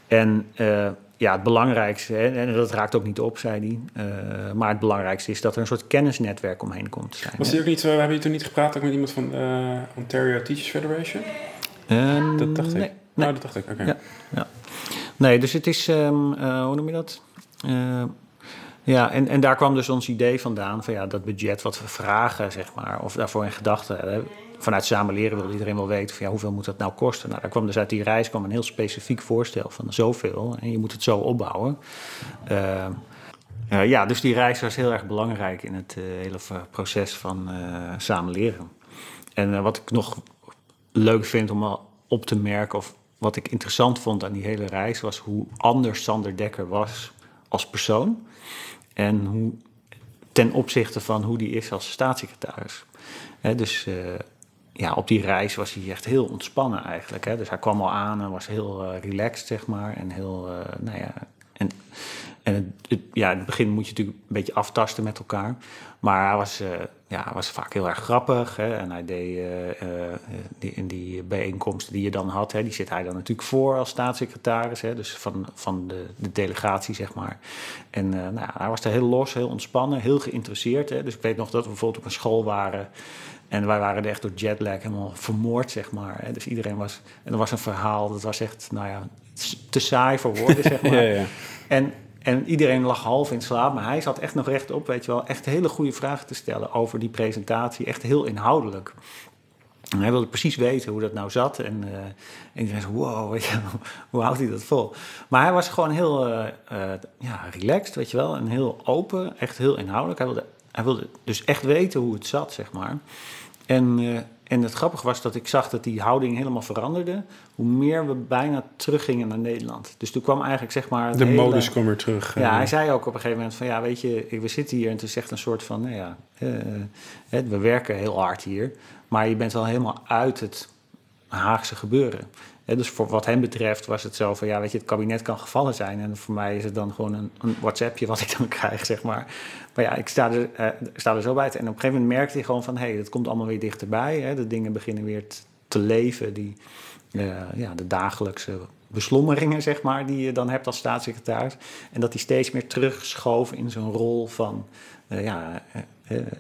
en uh, ja, het belangrijkste, hè, en dat raakt ook niet op, zei hij. Uh, maar het belangrijkste is dat er een soort kennisnetwerk omheen komt zijn. Was die ook niet, uh, hebben je toen niet gepraat ook met iemand van uh, Ontario Teachers Federation? Ehm, Dat dacht ik. nee, Nou, nee. dat dacht ik, oké. Ja, ja. Nee, dus het is, um, uh, hoe noem je dat? Ja, en, en daar kwam dus ons idee vandaan van ja, dat budget wat we vragen, zeg maar, of daarvoor in gedachten hebben. Vanuit samen leren wil iedereen wel weten van ja, hoeveel moet dat nou kosten? Nou, daar kwam dus uit die reis kwam een heel specifiek voorstel van zoveel en je moet het zo opbouwen. Uh, uh, ja, dus die reis was heel erg belangrijk in het uh, hele proces van samen leren. En wat ik nog leuk vind om al op te merken, of wat ik interessant vond aan die hele reis, was hoe anders Sander Dekker was als persoon. En hoe, ten opzichte van hoe die is als staatssecretaris. Dus ja, op die reis was hij echt heel ontspannen eigenlijk. Hè. Dus hij kwam al aan en was heel uh, relaxed, zeg maar. En heel, uh, nou ja... En, en ja, in het begin moet je natuurlijk een beetje aftasten met elkaar. Maar hij was, uh, ja, was vaak heel erg grappig. Hè? En hij deed die, in die bijeenkomsten die je dan had, hè, die zit hij dan natuurlijk voor als staatssecretaris. Hè? Dus van, van de, de delegatie, zeg maar. En nou, hij was er heel los, heel ontspannen, heel geïnteresseerd. Hè? Dus ik weet nog dat we bijvoorbeeld op een school waren. En wij waren er echt door jetlag helemaal vermoord, zeg maar. Dus iedereen was... En er was een verhaal, dat was echt, nou ja, te saai voor woorden, zeg maar. ja, ja. En, en iedereen lag half in slaap, maar hij zat echt nog rechtop, weet je wel. Echt hele goede vragen te stellen over die presentatie. Echt heel inhoudelijk. En hij wilde precies weten hoe dat nou zat. En, uh, en iedereen zei, wow, weet je, hoe houdt hij dat vol? Maar hij was gewoon heel uh, uh, ja, relaxed, weet je wel. En heel open, echt heel inhoudelijk. Hij wilde, hij wilde dus echt weten hoe het zat, zeg maar. En, uh, en het grappige was dat ik zag dat die houding helemaal veranderde. Hoe meer we bijna teruggingen naar Nederland. Dus toen kwam eigenlijk zeg maar... De modus kwam weer terug. Ja, hij zei ook op een gegeven moment van... Ja, weet je, we zitten hier en het is echt een soort van... Nou ja, we werken heel hard hier. Maar je bent wel helemaal uit het Haagse gebeuren dus voor wat hem betreft was het zo van, ja, weet je, het kabinet kan gevallen zijn. En voor mij is het dan gewoon een, een WhatsAppje wat ik dan krijg, zeg maar. Maar ja, ik sta er, uh, sta er zo bij. En op een gegeven moment merkte hij gewoon van, hé, hey, dat komt allemaal weer dichterbij. Hè. De dingen beginnen weer te leven, die, uh, ja, de dagelijkse beslommeringen, zeg maar, die je dan hebt als staatssecretaris. En dat hij steeds meer terugschoof in zijn rol van, uh, ja,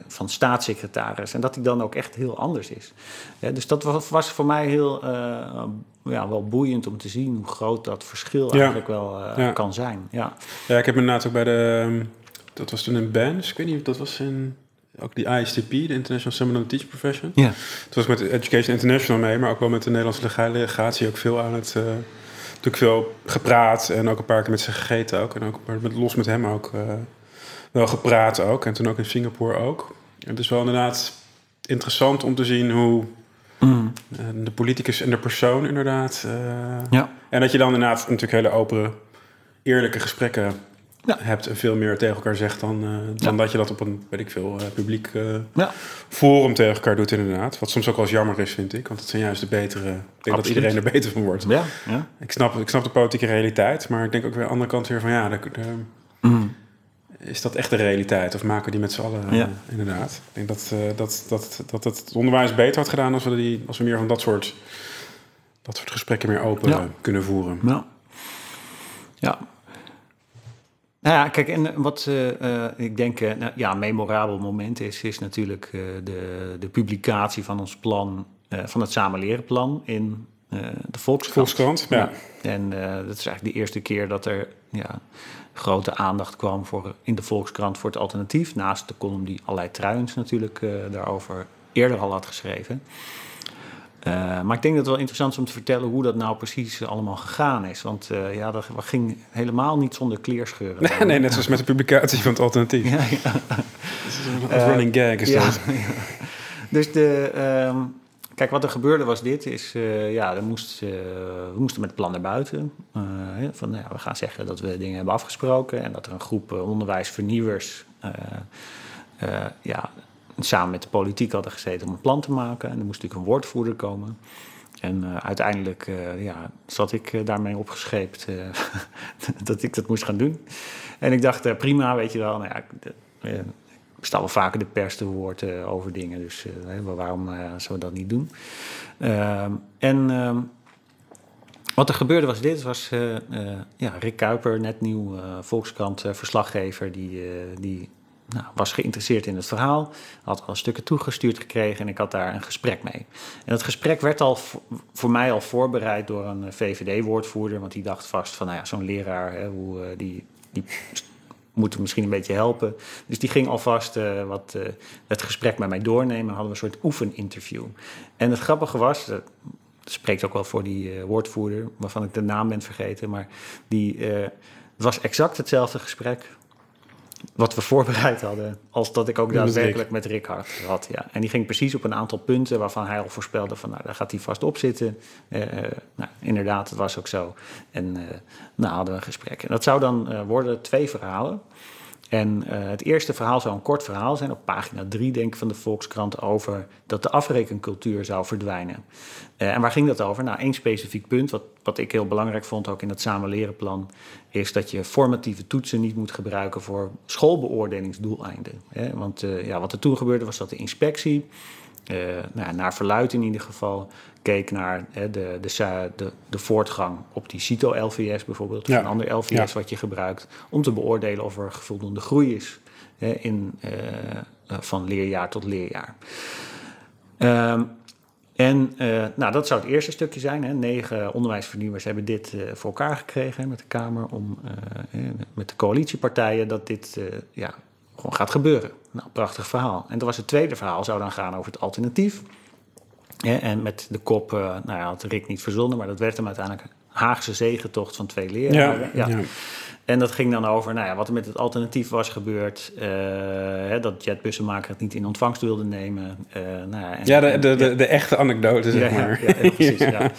van staatssecretaris. En dat hij dan ook echt heel anders is. dus dat was voor mij heel uh, ja, wel boeiend om te zien hoe groot dat verschil eigenlijk wel uh, kan zijn. Ja. ja, ik heb inderdaad ook bij de. Ehm, dat was toen een BANS, ik weet niet, dat was in. Ook die ISTP, de International Seminar Teaching Profession. Ja. Het was met Education International mee, maar ook wel met de Nederlandse legatie ook veel aan het. Uh, natuurlijk veel gepraat en ook een paar keer met ze gegeten ook. En ook met, los met hem ook wel gepraat ook. En toen ook in Singapore ook. Het is wel inderdaad interessant om te zien hoe mm. Eh, de politicus en de persoon inderdaad. Uh, ja. En dat je dan inderdaad natuurlijk hele open, eerlijke gesprekken ja. hebt en veel meer tegen elkaar zegt dan, uh, dan dat je dat op een, weet ik veel, publiek ja. forum tegen elkaar doet inderdaad. Wat soms ook wel eens jammer is, vind ik. Want het zijn juist de betere... Ik denk dat iedereen er beter van wordt. Ja, ja. Ik, snap, ik snap de politieke realiteit, maar ik denk ook weer aan de andere kant weer van ja... De, de, mm is dat echt de realiteit? Of maken we die met z'n allen? Ja. inderdaad. Ik denk dat, uh, dat, dat, dat het onderwijs beter had gedaan als we, die, als we meer van dat soort, dat soort gesprekken meer open kunnen voeren. Ja. ja. Nou ja, kijk, en wat uh, ik denk, uh, ja, een memorabel moment is, is natuurlijk de, de publicatie van ons plan, van het Samenlerenplan in de Volkskrant. Volkskrant, ja. ja. En dat is eigenlijk de eerste keer dat er ja, grote aandacht kwam voor, in de Volkskrant voor het alternatief. Naast de column die allerlei Truijens natuurlijk uh, daarover eerder al had geschreven. Uh, maar ik denk dat het wel interessant is om te vertellen hoe dat nou precies allemaal gegaan is. Want uh, ja, dat ging helemaal niet zonder kleerscheuren. Nee, nee, net zoals met de publicatie van het alternatief. ja, ja. Dat is een running gag is dat. Dus de, uh, Kijk, wat er gebeurde was dit, is, uh, ja, uh, we moesten met plannen buiten. Uh, van, nou ja, we gaan zeggen dat we dingen hebben afgesproken en dat er een groep onderwijsvernieuwers ja, samen met de politiek hadden gezeten om een plan te maken. En er moest natuurlijk een woordvoerder komen. En uiteindelijk ja, zat ik daarmee opgescheept dat ik dat moest gaan doen. En ik dacht, prima, weet je wel, nou ja, staan wel vaker de pers te woord uh, over dingen. Dus uh, waarom uh, zouden we dat niet doen? Ehm, en ehm, wat er gebeurde was dit. was ja, Rick Kuiper, net nieuw Volkskrant verslaggever... die, die nou, was geïnteresseerd in het verhaal. Had al stukken toegestuurd gekregen en ik had daar een gesprek mee. En dat gesprek werd al voor mij al voorbereid door een VVD-woordvoerder... want die dacht vast van, nou ja, zo'n leraar... Hè, hoe, die, die moeten misschien een beetje helpen. Dus die ging alvast uh, wat, uh, het gesprek met mij doornemen. hadden we een soort oefeninterview. En het grappige was, dat spreekt ook wel voor die uh, woordvoerder, waarvan ik de naam ben vergeten, maar die, het was exact hetzelfde gesprek wat we voorbereid hadden, als dat ik ook daadwerkelijk met Rick had. had ja. En die ging precies op een aantal punten waarvan hij al voorspelde van, nou, daar gaat hij vast op zitten. Uh, nou, inderdaad, het was ook zo. En uh, nou hadden we een gesprek. En dat zou dan uh, worden twee verhalen. En uh, het eerste verhaal zou een kort verhaal zijn, op pagina 3 denk ik van de Volkskrant, over dat de afrekencultuur zou verdwijnen. Uh, en waar ging dat over? Nou, één specifiek punt, wat, wat ik heel belangrijk vond ook in het samenlerenplan, is dat je formatieve toetsen niet moet gebruiken voor schoolbeoordelingsdoeleinden. Hè? Want uh, ja, wat er toen gebeurde was dat de inspectie nou, naar verluid in ieder geval, keek naar hè, de, de, de, de, voortgang op die CITO-LVS bijvoorbeeld, of een ander LVS wat je gebruikt, om te beoordelen of er voldoende groei is hè, in, uh, van leerjaar tot leerjaar. Um, en uh, nou, dat zou het eerste stukje zijn. Hè. Negen onderwijsvernieuwers hebben dit uh, voor elkaar gekregen hè, met de Kamer, om, met de coalitiepartijen, dat dit ja, gewoon gaat gebeuren. Nou, prachtig verhaal. En dan was het tweede verhaal, zou dan gaan over het alternatief. En met de kop, uh, nou ja, had Rick niet verzonnen, maar dat werd hem uiteindelijk Haagse zegentocht van twee leraren. Ja, ja. En dat ging dan over nou ja, wat er met het alternatief was gebeurd. Uh, hè, dat Jet Bussenmaker het niet in ontvangst wilde nemen. Uh, nou ja, en, ja, de, de, de, de, echte anekdote, zeg maar. Ja, precies, ja.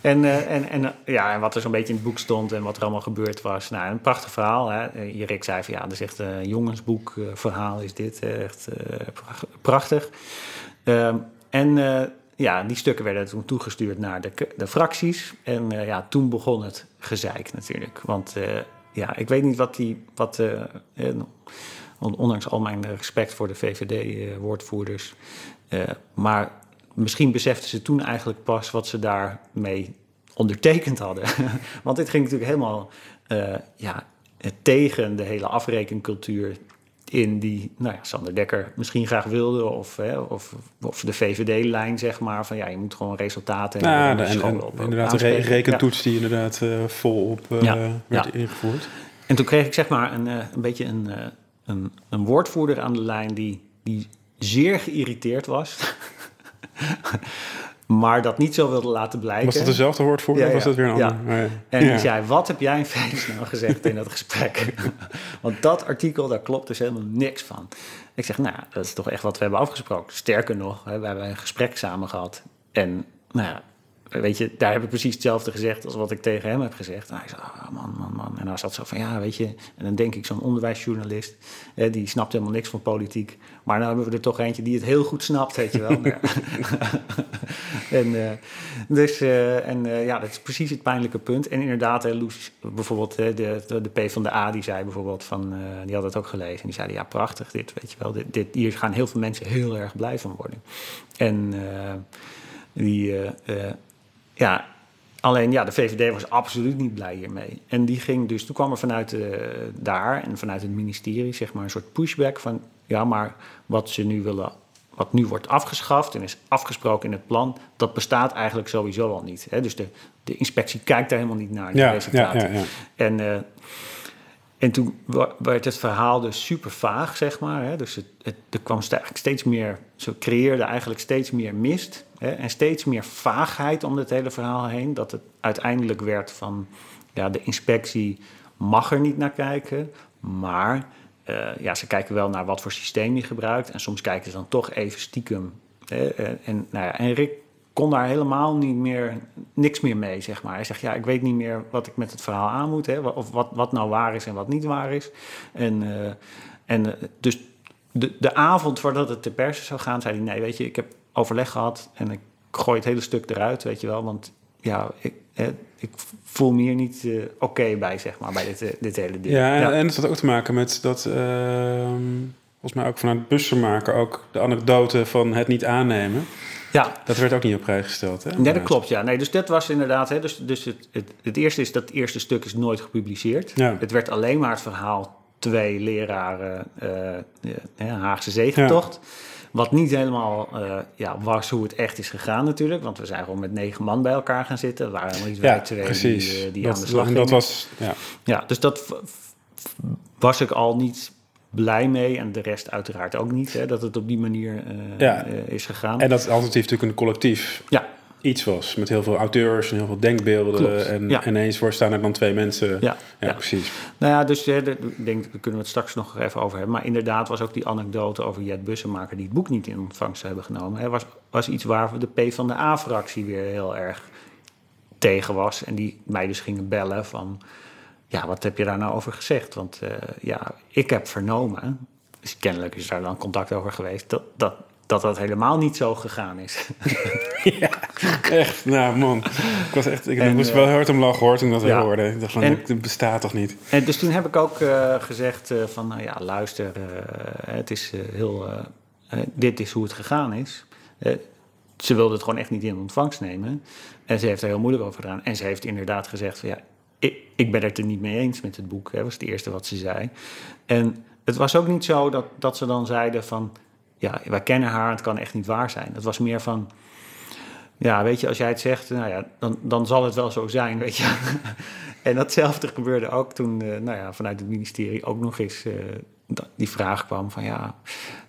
En, uh, en, en, ja, en wat er zo'n beetje in het boek stond en wat er allemaal gebeurd was. Nou, een prachtig verhaal. Hè. Rick zei van ja, dat is echt een jongensboekverhaal is dit. Echt prachtig. Ehm, en ja, die stukken werden toen toegestuurd naar de, de fracties. En ja, toen begon het gezeik natuurlijk. Want ja, ik weet niet wat die. Wat, uh, ondanks al mijn respect voor de VVD-woordvoerders. Maar misschien beseften ze toen eigenlijk pas wat ze daarmee ondertekend hadden. Want dit ging natuurlijk helemaal ja, tegen de hele afrekencultuur in die nou ja, Sander Dekker misschien graag wilde. Of, hè, of, of de VVD-lijn, zeg maar. Van ja, je moet gewoon resultaten ja, en, en, en op, inderdaad, de rekentoets die inderdaad uh, volop uh, ja, werd ja. ingevoerd. En toen kreeg ik zeg maar een, uh, een beetje een, een, een woordvoerder aan de lijn... die, die zeer geïrriteerd was... maar dat niet zo wilde laten blijken. Was dat dezelfde woordvoerder ja, was dat weer een ander? Ja. Oh, en die zei, wat heb jij in vredesnaam gezegd in dat gesprek? Want dat artikel, daar klopt dus helemaal niks van. Ik zeg, nou, dat is toch echt wat we hebben afgesproken. Sterker nog, we hebben een gesprek samen gehad. En nou ja, weet je, daar heb ik precies hetzelfde gezegd als wat ik tegen hem heb gezegd. hij zei, oh, man, man, man. En hij zat zo van, ja, weet je... En dan denk ik, zo'n onderwijsjournalist, hè, die snapt helemaal niks van politiek. Maar nou hebben we er toch eentje die het heel goed snapt, weet je wel. en uh, dus, uh, en uh, ja, dat is precies het pijnlijke punt. En inderdaad, hè, Loes, bijvoorbeeld de, de, de P van de A, die zei bijvoorbeeld van... die had het ook gelezen. En die zei, ja, prachtig dit, weet je wel. Dit, dit, hier gaan heel veel mensen heel erg blij van worden. En die ja, alleen ja, de VVD was absoluut niet blij hiermee. En die ging dus, toen kwam er vanuit uh, daar en vanuit het ministerie zeg maar een soort pushback van... ja, maar wat ze nu willen, wat nu wordt afgeschaft en is afgesproken in het plan... dat bestaat eigenlijk sowieso al niet. Hè? Dus de, de inspectie kijkt daar helemaal niet naar, die ja, resultaten. Ja, ja, en... Uh, en toen werd het verhaal dus super vaag, zeg maar. Hè? Dus het, het, er kwam steeds meer, ze creëerde eigenlijk steeds meer mist. Hè? En steeds meer vaagheid om het hele verhaal heen. Dat het uiteindelijk werd van, ja, de inspectie mag er niet naar kijken. Maar uh, ja, ze kijken wel naar wat voor systeem je gebruikt. En soms kijken ze dan toch even stiekem. Hè? En, nou ja, en Rick kon daar helemaal niet meer, niks meer mee, zeg maar. Hij zegt, ja, ik weet niet meer wat ik met het verhaal aan moet, hè, of wat, wat nou waar is en wat niet waar is. En, uh, en dus de, de avond voordat het te persen zou gaan, zei hij, nee, weet je, ik heb overleg gehad en ik gooi het hele stuk eruit, weet je wel, want ja, ik, ik voel me hier niet uh, oké okay bij, zeg maar, bij dit, dit hele ding. Ja, en, ja. en het had ook te maken met dat, ehm, volgens mij ook vanuit bussenmaker, ook de anekdote van het niet aannemen. Ja. Dat werd ook niet op prijs gesteld, hè? Nee, dat klopt, ja. Nee, dus dat was inderdaad... Hè, dus dus het, het, het eerste is dat het eerste stuk is nooit gepubliceerd. Ja. Het werd alleen maar het verhaal twee leraren uh, Haagse zegentocht. Ja. Wat niet helemaal uh, ja, was hoe het echt is gegaan natuurlijk. Want we zijn gewoon met negen man bij elkaar gaan zitten. Er waren helemaal niet wij twee precies. die, die dat, aan de slag gingen. Dat was, ja. ja, dus dat was ik al niet blij mee. En de rest uiteraard ook niet, hè, dat het op die manier uh, ja. uh, is gegaan. En dat alternatief natuurlijk een collectief ja. Iets was. Met heel veel auteurs en heel veel denkbeelden. En ja. ineens voor staan er dan twee mensen. Ja, ja, precies. Nou ja, dus ik denk, daar kunnen we het straks nog even over hebben. Maar inderdaad was ook die anekdote over Jet Bussenmaker... die het boek niet in ontvangst hebben genomen. Hè, was, was iets waar de P van de A-fractie weer heel erg tegen was. En die mij dus gingen bellen van ja, wat heb je daar nou over gezegd? Want uh, ja, ik heb vernomen, dus kennelijk is daar dan contact over geweest, dat dat, dat, dat helemaal niet zo gegaan is. ja, echt. Nou man, ik was echt, ik en, moest wel hard om lachen hoor toen dat ja, hoorde. Ik dacht van, en, dat bestaat toch niet? En dus toen heb ik ook uh, gezegd uh, van, nou ja, luister, het is heel, dit is hoe het gegaan is. ze wilde het gewoon echt niet in ontvangst nemen. En ze heeft er heel moeilijk over gedaan. En ze heeft inderdaad gezegd van, ja, ik, ik ben het er niet mee eens met het boek. Dat was het eerste wat ze zei. En het was ook niet zo dat, dat ze dan zeiden van... ja, wij kennen haar, het kan echt niet waar zijn. Het was meer van... ja, weet je, als jij het zegt, nou ja, dan, dan zal het wel zo zijn, weet je. en datzelfde gebeurde ook toen, uh, nou ja, vanuit het ministerie ook nog eens... Uh, die vraag kwam van ja,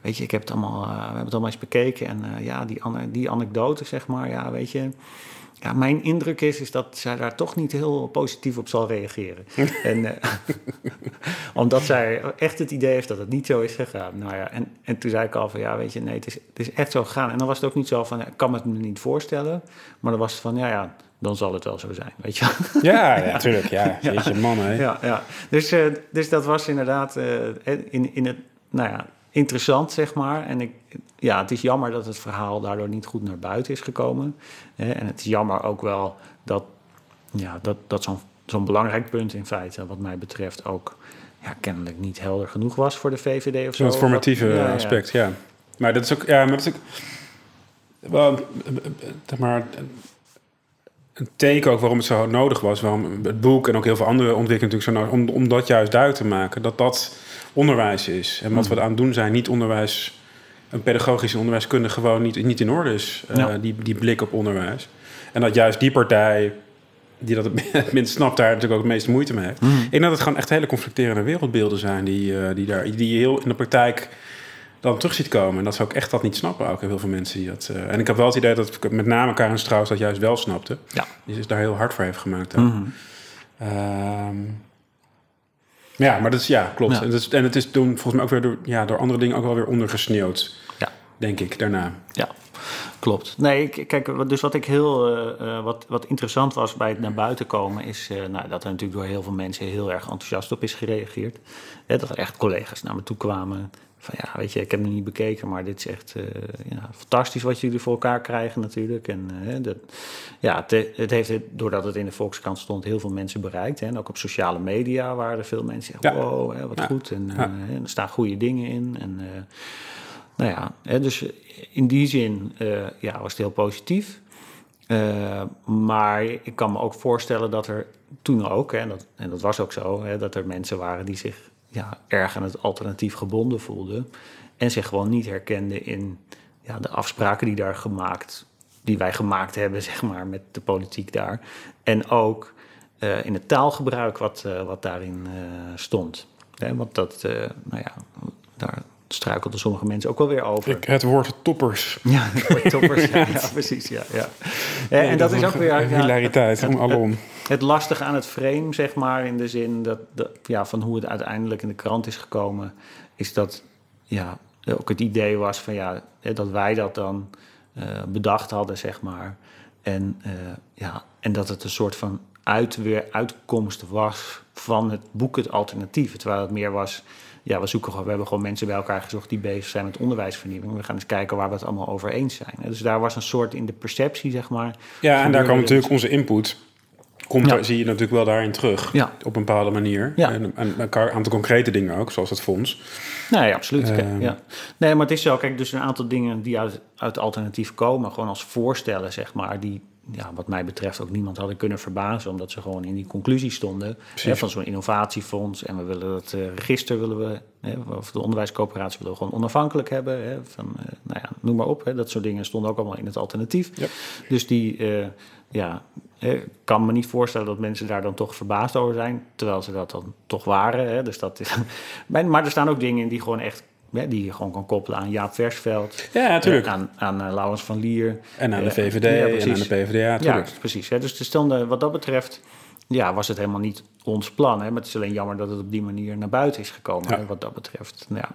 weet je, ik heb het allemaal, uh, we hebben het allemaal eens bekeken en ja, die, die anekdote zeg maar, ja, weet je, ja, mijn indruk is, is dat zij daar toch niet heel positief op zal reageren. en, uh, omdat zij echt het idee heeft dat het niet zo is gegaan. Nou ja, en, en toen zei ik al van ja, weet je, nee, het is, het is echt zo gegaan. En dan was het ook niet zo van, ik kan het me niet voorstellen. Maar dan was het van, ja, ja, dan zal het wel zo zijn, weet je Ja, ja, natuurlijk. Ja, ja. Jeetje, man, hè. Ja, ja. Dus, uh, dus dat was inderdaad uh, in, in het, nou ja, interessant, zeg maar. En ik, ja, het is jammer dat het verhaal daardoor niet goed naar buiten is gekomen. En het is jammer ook wel dat, ja, dat, dat zo'n zo'n belangrijk punt in feite, wat mij betreft, ook ja, kennelijk niet helder genoeg was voor de VVD of zo. Het formatieve ja, aspect, ja. Maar dat is ook, ja, maar dat is ook wel, maar een teken ook waarom het zo nodig was, waarom het boek en ook heel veel andere ontwikkelingen natuurlijk zo nodig, om, om dat juist duidelijk te maken, dat dat onderwijs is. En wat we aan het doen zijn, niet onderwijs, een pedagogisch onderwijskunde gewoon niet, niet in orde is. Uh, die, die blik op onderwijs. En dat juist die partij die dat het minst snapt, daar natuurlijk ook het meeste moeite mee heeft. Mm. Ik denk dat het gewoon echt hele conflicterende wereldbeelden zijn die, uh, die, daar, die je heel in de praktijk dan terug ziet komen. En dat zou ik echt dat niet snappen, ook heel veel mensen die dat... Uh, en ik heb wel het idee dat met name Karen Strauss dat juist wel snapte. Ja. Die is daar heel hard voor heeft gemaakt. Mm -hmm. um, ja, maar dat is, ja, klopt. Ja. En, dat is, en het is toen volgens mij ook weer door, ja, door andere dingen ook wel weer ondergesneeuwd. Ja. Denk ik, daarna. Ja, klopt. Nee, kijk, dus wat ik heel, uh, wat, wat interessant was bij het naar buiten komen, is uh, nou, dat er natuurlijk door heel veel mensen heel erg enthousiast op is gereageerd. Hè, dat er echt collega's naar me toe kwamen. Van ja, weet je, ik heb het niet bekeken, maar dit is echt uh, ja, fantastisch wat jullie voor elkaar krijgen natuurlijk. En dat, ja, het, het, heeft, doordat het in de Volkskrant stond, heel veel mensen bereikt. Hè. En ook op sociale media waren er veel mensen die zeggen, ja. wow, hè, wat ja. goed. En ja. er staan goede dingen in. En nou ja, hè, dus in die zin ja, was het heel positief. Uh, maar ik kan me ook voorstellen dat er toen ook, hè, en, dat, en dat was ook zo, hè, dat er mensen waren die zich ja, erg aan het alternatief gebonden voelden. En zich gewoon niet herkenden in ja, de afspraken die daar gemaakt, die wij gemaakt hebben, zeg maar, met de politiek daar. En ook uh, in het taalgebruik wat, wat daarin stond. Hè, want dat, nou ja, daar struikelden sommige mensen ook wel weer over. Ik, het woord toppers. Ja, het woord toppers, ja, ja, precies, ja. ja. ja en dat, dat is ook weer... Hilariteit, het, alom. Het, het lastige aan het frame, zeg maar, in de zin dat, dat, ja, van hoe het uiteindelijk in de krant is gekomen, is dat ja, ook het idee was van ja, dat wij dat dan uh, bedacht hadden, zeg maar. En, uh, ja, en dat het een soort van uit, weer uitkomst was van het boek Het Alternatief. Terwijl het meer was ja, we, zoeken, we hebben gewoon mensen bij elkaar gezocht die bezig zijn met onderwijsvernieuwing. We gaan eens kijken waar we het allemaal over eens zijn. Dus daar was een soort in de perceptie, zeg maar. Ja, en daar kwam natuurlijk onze input. Komt ja. daar, zie je natuurlijk wel daarin terug. Ja. Op een bepaalde manier. Ja. En, en een aantal concrete dingen ook, zoals het fonds. Nee, ja, absoluut. Uh, ja. Nee, maar het is zo, kijk, dus een aantal dingen die uit, uit alternatief komen, gewoon als voorstellen, zeg maar, die ja, wat mij betreft ook niemand hadden kunnen verbazen, omdat ze gewoon in die conclusie stonden hè, van zo'n innovatiefonds. En we willen dat uh, register, willen we, hè, of de onderwijscoöperatie willen we gewoon onafhankelijk hebben. Hè, van, uh, nou ja, noem maar op. Hè, dat soort dingen stonden ook allemaal in het alternatief. Yep. Dus die, uh, ja, ik kan me niet voorstellen dat mensen daar dan toch verbaasd over zijn, terwijl ze dat dan toch waren. Hè, dus dat is, maar er staan ook dingen in die gewoon echt ja, die je gewoon kan koppelen aan Jaap Versveld. Ja, natuurlijk. Uh, aan aan uh, Laurens van Lier. En aan de VVD uh, ja, en aan de PvdA, Ja, precies. Hè. Dus de wat dat betreft ja, was het helemaal niet ons plan. Hè. Maar het is alleen jammer dat het op die manier naar buiten is gekomen, ja. hè, wat dat betreft. Ja.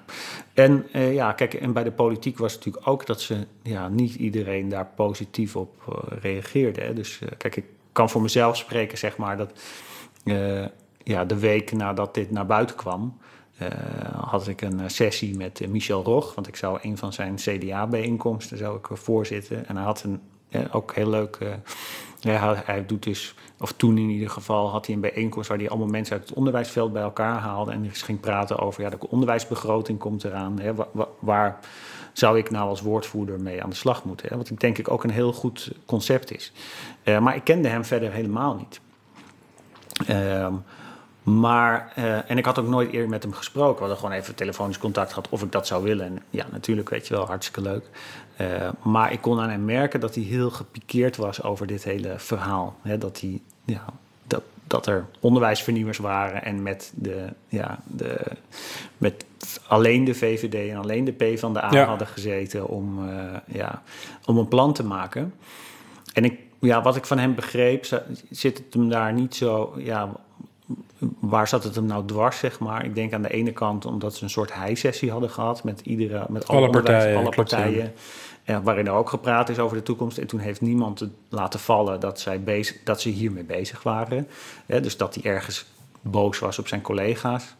En ja, kijk, en bij de politiek was het natuurlijk ook dat ze ja, niet iedereen daar positief op reageerde. Hè. Dus kijk, ik kan voor mezelf spreken, zeg maar, dat ja, de week nadat dit naar buiten kwam... Uh, had ik een sessie met uh, Michel Rog, want ik zou een van zijn CDA-bijeenkomsten zou ik voorzitten. En hij had een ook heel leuk. Ja, hij doet dus, of toen in ieder geval, had hij een bijeenkomst waar hij allemaal mensen uit het onderwijsveld bij elkaar haalde. En dus ging praten over ja, de onderwijsbegroting komt eraan. Hè, waar, waar, zou ik nou als woordvoerder mee aan de slag moeten? Hè? Wat ik denk ik ook een heel goed concept is. maar ik kende hem verder helemaal niet. Ehm, maar, uh, en ik had ook nooit eerder met hem gesproken. We hadden gewoon even telefonisch contact gehad of ik dat zou willen. En ja, natuurlijk, weet je wel, hartstikke leuk. Uh, maar ik kon aan hem merken dat hij heel gepikeerd was over dit hele verhaal. Dat, hij, ja, dat, dat er onderwijsvernieuwers waren en met, de, ja, de, met alleen de VVD en alleen de P van de A ja. hadden gezeten om, uh, ja, om een plan te maken. En ik ja, wat ik van hem begreep, zit het hem daar niet zo. Ja, waar zat het hem nou dwars, zeg maar? Ik denk aan de ene kant omdat ze een soort hijsessie hadden gehad met iedere, met alle, alle partijen. Alle partijen ja. waarin er ook gepraat is over de toekomst. En toen heeft niemand het laten vallen dat, zij bezig, dat ze hiermee bezig waren. dus dat hij ergens boos was op zijn collega's.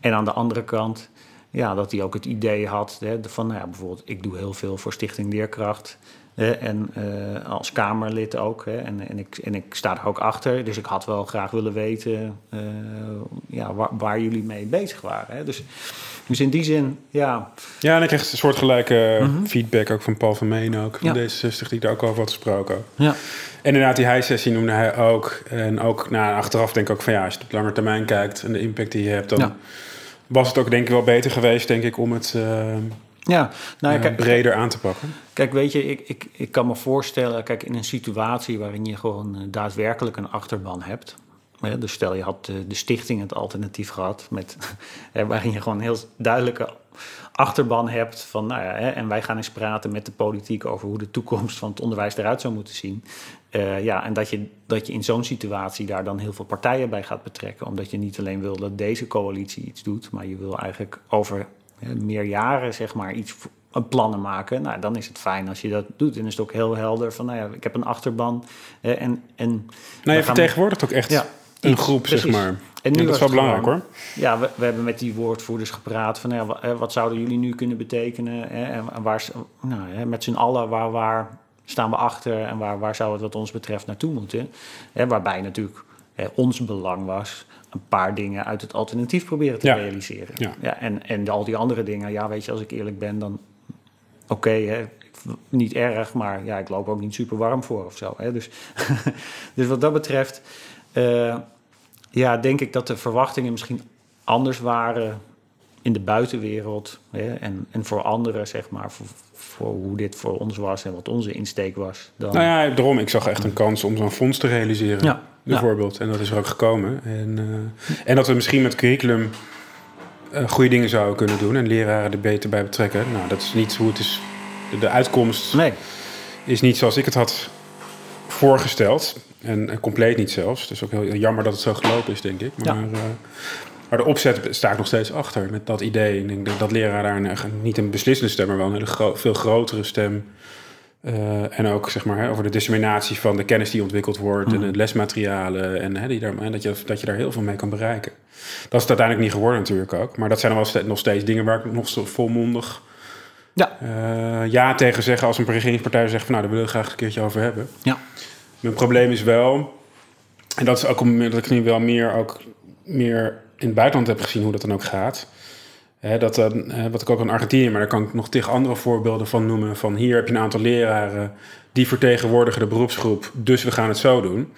En aan de andere kant, ja, dat hij ook het idee had hè, van, nou ja, bijvoorbeeld, ik doe heel veel voor Stichting Leerkracht en uh, als Kamerlid ook. Hè, en, en, ik, en ik sta er ook achter. Dus ik had wel graag willen weten uh, ja, waar, waar, jullie mee bezig waren. Hè. Dus, dus in die zin, ja. Ja, en ik kreeg een soortgelijke mm feedback ook van Paul van Meen ook. Van ja. D66 die daar ook over had gesproken. Ja. En inderdaad, die hij-sessie noemde hij ook. En ook nou, achteraf denk ik ook van ja, als je op lange termijn kijkt en de impact die je hebt, dan ja. was het ook denk ik wel beter geweest, denk ik, om het. Uh, ja, nou, kijk, breder aan te pakken. Kijk, weet je, ik, ik, ik kan me voorstellen, kijk, in een situatie waarin je gewoon uh, daadwerkelijk een achterban hebt. Hè, dus stel je had de, de stichting het alternatief gehad, met, hè, waarin je gewoon een heel duidelijke achterban hebt van, nou ja, hè, en wij gaan eens praten met de politiek over hoe de toekomst van het onderwijs eruit zou moeten zien. Uh, ja, en dat je, dat je in zo'n situatie daar dan heel veel partijen bij gaat betrekken, omdat je niet alleen wil dat deze coalitie iets doet, maar je wil eigenlijk over meer jaren zeg maar iets plannen maken. Nou, dan is het fijn als je dat doet. En is het ook heel helder van, nou ja, ik heb een achterban. en, en nou, je vertegenwoordigt ook echt ja, een groep, zeg maar. En nu ja, dat is wel belangrijk hoor. Ja, we, we, hebben met die woordvoerders gepraat van ja, wat zouden jullie nu kunnen betekenen? Hè, en waar, nou, met z'n allen, waar, waar staan we achter en waar, waar zou het wat ons betreft naartoe moeten? Hè, waarbij natuurlijk hè, ons belang was een paar dingen uit het alternatief proberen te realiseren. Ja. ja. en, en al die andere dingen, ja, weet je, als ik eerlijk ben, dan oké, okay, niet erg, maar ja, ik loop ook niet super warm voor of zo. Hè, dus, dus wat dat betreft, uh, ja, denk ik dat de verwachtingen misschien anders waren in de buitenwereld. Hè, en, en voor anderen, zeg maar, voor, voor, hoe dit voor ons was en wat onze insteek was. Dan... Nou ja, daarom, ik zag echt een kans om zo'n fonds te realiseren. Ja bijvoorbeeld. Ja. En dat is er ook gekomen. En, uh, en dat we misschien met curriculum uh, goede dingen zouden kunnen doen en leraren er beter bij betrekken. Nou, dat is niet hoe het is. De, uitkomst nee. is niet zoals ik het had voorgesteld. En, en, compleet niet zelfs. Dus ook heel jammer dat het zo gelopen is, denk ik. Maar, ja. uh, maar de opzet sta ik nog steeds achter met dat idee. Ik denk dat leraren daar een, niet een beslissende stem, maar wel een hele gro veel grotere stem uh, en ook zeg maar, over de disseminatie van de kennis die ontwikkeld wordt en de lesmaterialen. En hè, die daar, dat, je, dat je daar heel veel mee kan bereiken. Dat is het uiteindelijk niet geworden natuurlijk ook. Maar dat zijn wel steeds, nog steeds dingen waar ik nog volmondig ja, uh, ja tegen zeggen als een regeringspartij zegt van nou, daar willen we graag een keertje over hebben. Ja. Mijn probleem is wel, en dat is ook omdat ik nu wel meer, ook meer in het buitenland heb gezien hoe dat dan ook gaat dat, wat ik ook in Argentinië, maar daar kan ik nog tegen andere voorbeelden van noemen. Van hier heb je een aantal leraren die vertegenwoordigen de beroepsgroep, dus we gaan het zo doen.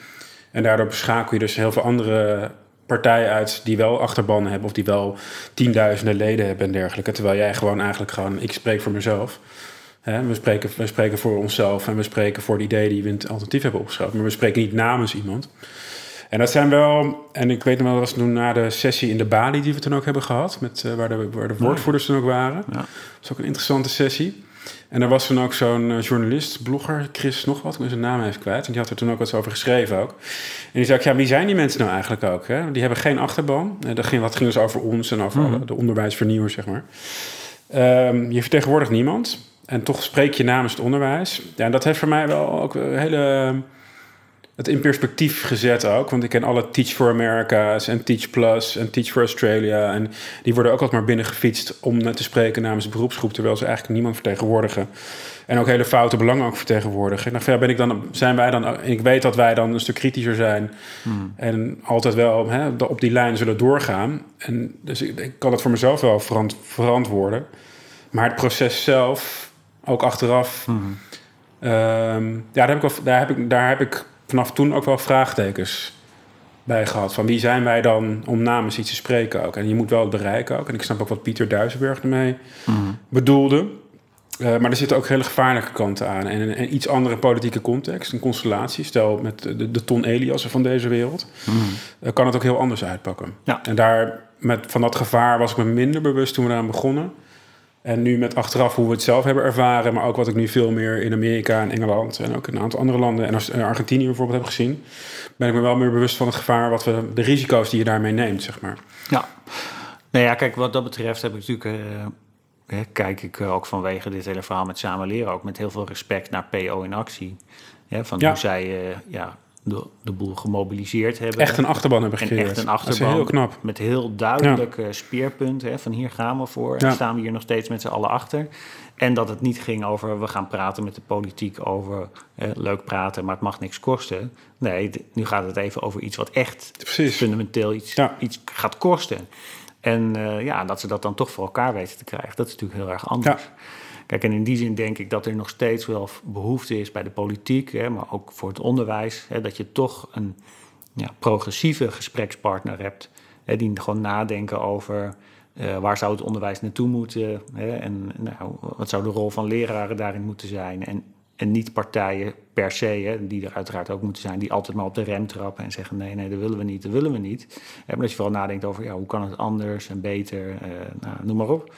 En daardoor beschakel je dus heel veel andere partijen uit die wel achterbannen hebben of die wel tienduizenden leden hebben en dergelijke. Terwijl jij gewoon eigenlijk gewoon, ik spreek voor mezelf. we, spreken, we spreken voor onszelf en we spreken voor de ideeën die we in het alternatief hebben opgeschreven. Maar we spreken niet namens iemand. En dat zijn wel, en ik weet nog wel, dat was toen na de sessie in de Bali die we toen ook hebben gehad, met, uh, waar, de, waar de woordvoerders toen ook waren. Ja. Dat was ook een interessante sessie. En er was toen ook zo'n uh, journalist, blogger, Chris nog wat, ik ben zijn naam even kwijt. En die had er toen ook wat over geschreven ook. En die zei, ja, wie zijn die mensen nou eigenlijk ook? Hè? Die hebben geen achterban. Uh, dat, ging, dat ging dus over ons en over mm. de onderwijsvernieuwers, zeg maar. Um, je vertegenwoordigt niemand. En toch spreek je namens het onderwijs. Ja, en dat heeft voor mij wel ook een hele het in perspectief gezet ook. Want ik ken alle Teach for America's en Teach Plus en Teach for Australia. En die worden ook altijd maar binnengefietst om te spreken namens de beroepsgroep. Terwijl ze eigenlijk niemand vertegenwoordigen. En ook hele foute belangen ook vertegenwoordigen. En dan ben ik dan, zijn wij dan, ik weet dat wij dan een stuk kritischer zijn. Hmm. En altijd wel hè, op die lijn zullen doorgaan. En dus ik, ik kan het voor mezelf wel verant, verantwoorden. Maar het proces zelf, ook achteraf. Hmm. Um, ja, daar heb, ik daar, heb ik, daar heb ik vanaf toen ook wel vraagtekens bij gehad. Van wie zijn wij dan om namens iets te spreken ook? En je moet wel het bereiken ook. En ik snap ook wat Pieter Duisenberg ermee mm. bedoelde. Uh, maar er zitten ook hele gevaarlijke kanten aan. En een, iets andere politieke context, een constellatie. Stel met de, de Ton Eliassen van deze wereld. Mm. Uh, kan het ook heel anders uitpakken. Ja. En daar, met, van dat gevaar was ik me minder bewust toen we eraan begonnen. En nu met achteraf hoe we het zelf hebben ervaren, maar ook wat ik nu veel meer in Amerika en Engeland en ook in een aantal andere landen en als Argentinië bijvoorbeeld heb gezien, ben ik me wel meer bewust van het gevaar, wat we, de risico's die je daarmee neemt, zeg maar. Ja, nou ja, kijk, wat dat betreft heb ik natuurlijk, uh, kijk ik ook vanwege dit hele verhaal met samen leren ook met heel veel respect naar PO in actie. Ja, van hoe zij uh, ja, de, de boel gemobiliseerd hebben. Echt een achterban hebben gecreëerd. Echt een achterban. heel knap. Met heel duidelijke ja. speerpunten. Hè, van hier gaan we voor. En staan we hier nog steeds met z'n allen achter. En dat het niet ging over we gaan praten met de politiek over leuk praten, maar het mag niks kosten. Nee, nu gaat het even over iets wat echt Precies. fundamenteel iets, iets gaat kosten. En uh, ja, dat ze dat dan toch voor elkaar weten te krijgen, dat is natuurlijk heel erg anders. Kijk, en in die zin denk ik dat er nog steeds wel behoefte is bij de politiek, hè, maar ook voor het onderwijs, hè, dat je toch een ja, progressieve gesprekspartner hebt, hè, die gewoon nadenken over uh, waar zou het onderwijs naartoe moeten en nou, wat zou de rol van leraren daarin moeten zijn. En, en niet partijen per se, die er uiteraard ook moeten zijn, die altijd maar op de rem trappen en zeggen: nee, nee, dat willen we niet, dat willen we niet. En dat je vooral nadenkt over ja, hoe kan het anders en beter, uh, nou, noem maar op.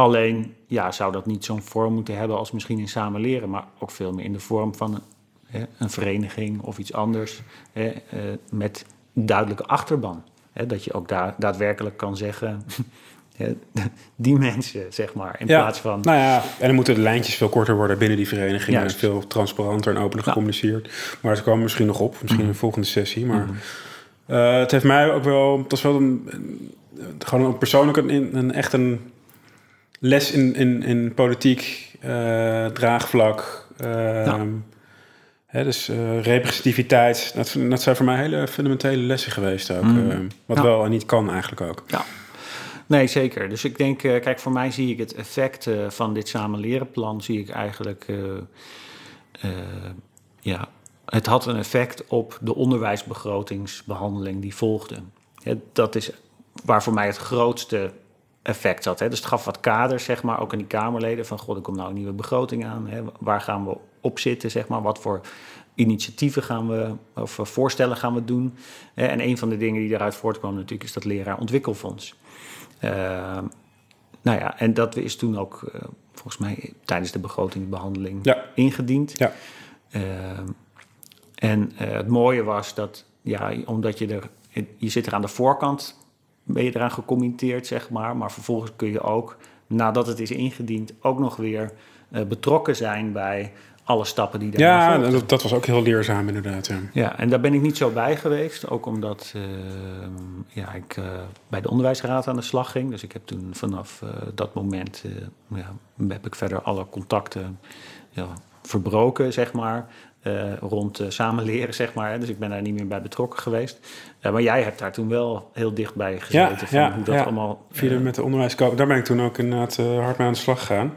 Alleen ja, zou dat niet zo'n vorm moeten hebben als misschien in samen leren, maar ook veel meer in de vorm van een, hè, een vereniging of iets anders hè, uh, met duidelijke achterban. Hè, dat je ook daar daadwerkelijk kan zeggen. die mensen, zeg maar, in plaats van... Nou ja, en dan moeten de lijntjes veel korter worden binnen die vereniging. En veel transparanter en opener gecommuniceerd. Maar ze komen misschien nog op, misschien in de mhm. volgende sessie. Maar mm uh, het heeft mij ook wel... Het was wel een, gewoon een persoonlijk een, een echt een les in, in, in politiek, uh, draagvlak. Uh, hè, dus uh, representativiteit. Dat, dat zijn voor mij hele fundamentele lessen geweest ook. Mm. wat wel en niet kan eigenlijk ook. Ja. Nee, zeker. Dus ik denk, kijk, voor mij zie ik het effect van dit samen leren plan, zie ik eigenlijk, ja, het had een effect op de onderwijsbegrotingsbehandeling die volgde. dat is waar voor mij het grootste effect zat. Hè? Dus het gaf wat kaders, zeg maar, ook aan die Kamerleden. Van, god, er komt nou een nieuwe begroting aan. Hè? Waar gaan we op zitten, zeg maar? Wat voor initiatieven gaan we, of eh, voorstellen gaan we doen? En een van de dingen die daaruit voortkwam natuurlijk... is dat leraar ontwikkelfonds. Uh, nou ja, en dat is toen ook uh, volgens mij tijdens de begrotingsbehandeling ja. ingediend. Ja. Uh, en het mooie was dat, ja, omdat je er... Je zit er aan de voorkant ben je eraan gecommenteerd, zeg maar. Maar vervolgens kun je ook, nadat het is ingediend, ook nog weer uh, betrokken zijn bij alle stappen die daar Ja, dat, dat, was ook heel leerzaam inderdaad. Ja. ja, en daar ben ik niet zo bij geweest. Ook omdat uh, ja, ik uh, bij de onderwijsraad aan de slag ging. Dus ik heb toen vanaf dat moment ja, heb ik verder alle contacten ja, verbroken, zeg maar. Uh, rond uh, samen leren, zeg maar. Dus ik ben daar niet meer bij betrokken geweest. Uh, maar jij hebt daar toen wel heel dichtbij gezeten. Ja, van ja, hoe dat ja. allemaal. Via met de onderwijscoöperatie. Daar ben ik toen ook inderdaad hard mee aan de slag gegaan.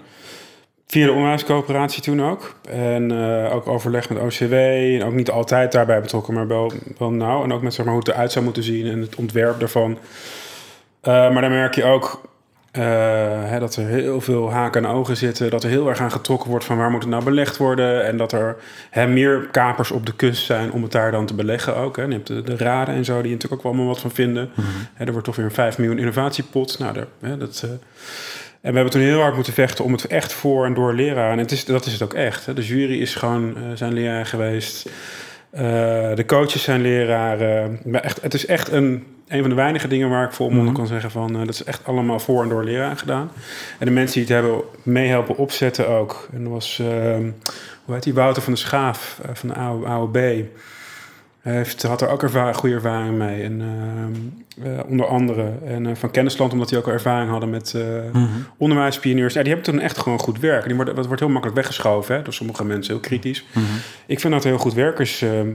Via de onderwijscoöperatie toen ook. En ook overleg met OCW. En ook niet altijd daarbij betrokken, maar wel, wel nauw. En ook met zeg maar, hoe het eruit zou moeten zien en het ontwerp daarvan. maar dan merk je ook uh, hè, dat er heel veel haken en ogen zitten. Dat er heel erg aan getrokken wordt van waar moet het nou belegd worden. En dat er hè, meer kapers op de kust zijn om het daar dan te beleggen ook. Hè. Je hebt de, de raden en zo die natuurlijk ook wel allemaal wat van vinden. Mm hè, er wordt toch weer een 5 miljoen innovatiepot. Nou, daar, hè, dat... Uh, en we hebben toen heel hard moeten vechten om het echt voor en door leraren. En het is, dat is het ook echt. Hè. De jury is gewoon uh, zijn leraar geweest. De coaches zijn leraren. Maar echt, het is echt een een van de weinige dingen waar ik volmondig mm kan zeggen van... Uh, dat is echt allemaal voor en door leraar gedaan. En de mensen die het hebben meehelpen opzetten ook. En dat was, uh, hoe heet die, Wouter van de Schaaf uh, van de AOB. Hij heeft, had er ook ervaring, goede ervaring mee. En, ehm, eh, onder andere. En van Kennisland, omdat die ook al ervaring hadden met mm onderwijspioniers. Ja, die hebben toen echt gewoon goed werk. Die wordt, dat wordt heel makkelijk weggeschoven hè, door sommige mensen, heel kritisch. Mhm. Ik vind dat heel goed werkers ehm,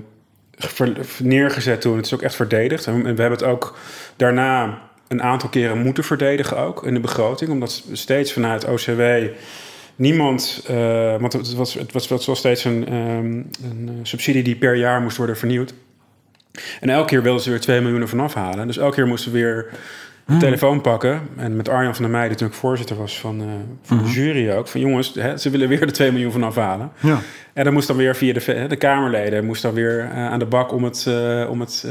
neergezet toen. Het is ook echt verdedigd. En we hebben het ook daarna een aantal keren moeten verdedigen ook in de begroting. Omdat steeds vanuit OCW niemand... Uh, want het was, het was, het was steeds een, um, een subsidie die per jaar moest worden vernieuwd. En elke keer wilden ze weer 2 miljoen ervan afhalen. Dus elke keer moesten we weer de hmm. telefoon pakken. En met Arjan van der Meijden, die natuurlijk voorzitter was van, uh, van de hmm. jury ook. Van jongens, hè, ze willen weer de 2 miljoen van afhalen. Ja. En dan moest dan weer via de, de Kamerleden moest dan weer uh, aan de bak om het, uh, om, het,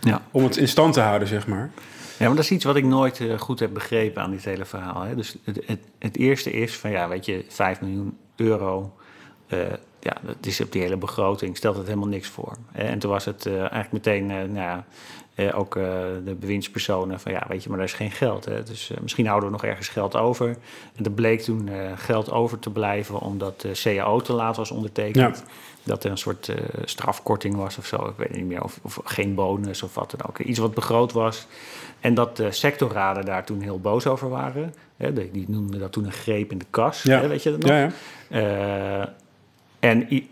ja. om het in stand te houden, zeg maar. Ja, maar dat is iets wat ik nooit goed heb begrepen aan dit hele verhaal. Hè? Dus het, het, het, eerste is van, ja, weet je, 5 miljoen euro ja, dat is op die hele begroting, stelt het helemaal niks voor. En toen was het uh, eigenlijk meteen, uh, nou uh, ook de bewindspersonen van ja, weet je, maar daar is geen geld. Hè? Dus misschien houden we nog ergens geld over. En er bleek toen geld over te blijven omdat de CAO te laat was ondertekend. Dat er een soort strafkorting was of zo, ik weet niet meer. Of, of, geen bonus of wat dan ook. Iets wat begroot was. En dat de sectorraden daar toen heel boos over waren. Hè? Die, die noemden dat toen een greep in de kas. Ja. Hè? Weet je dat nog? Ja, ja. En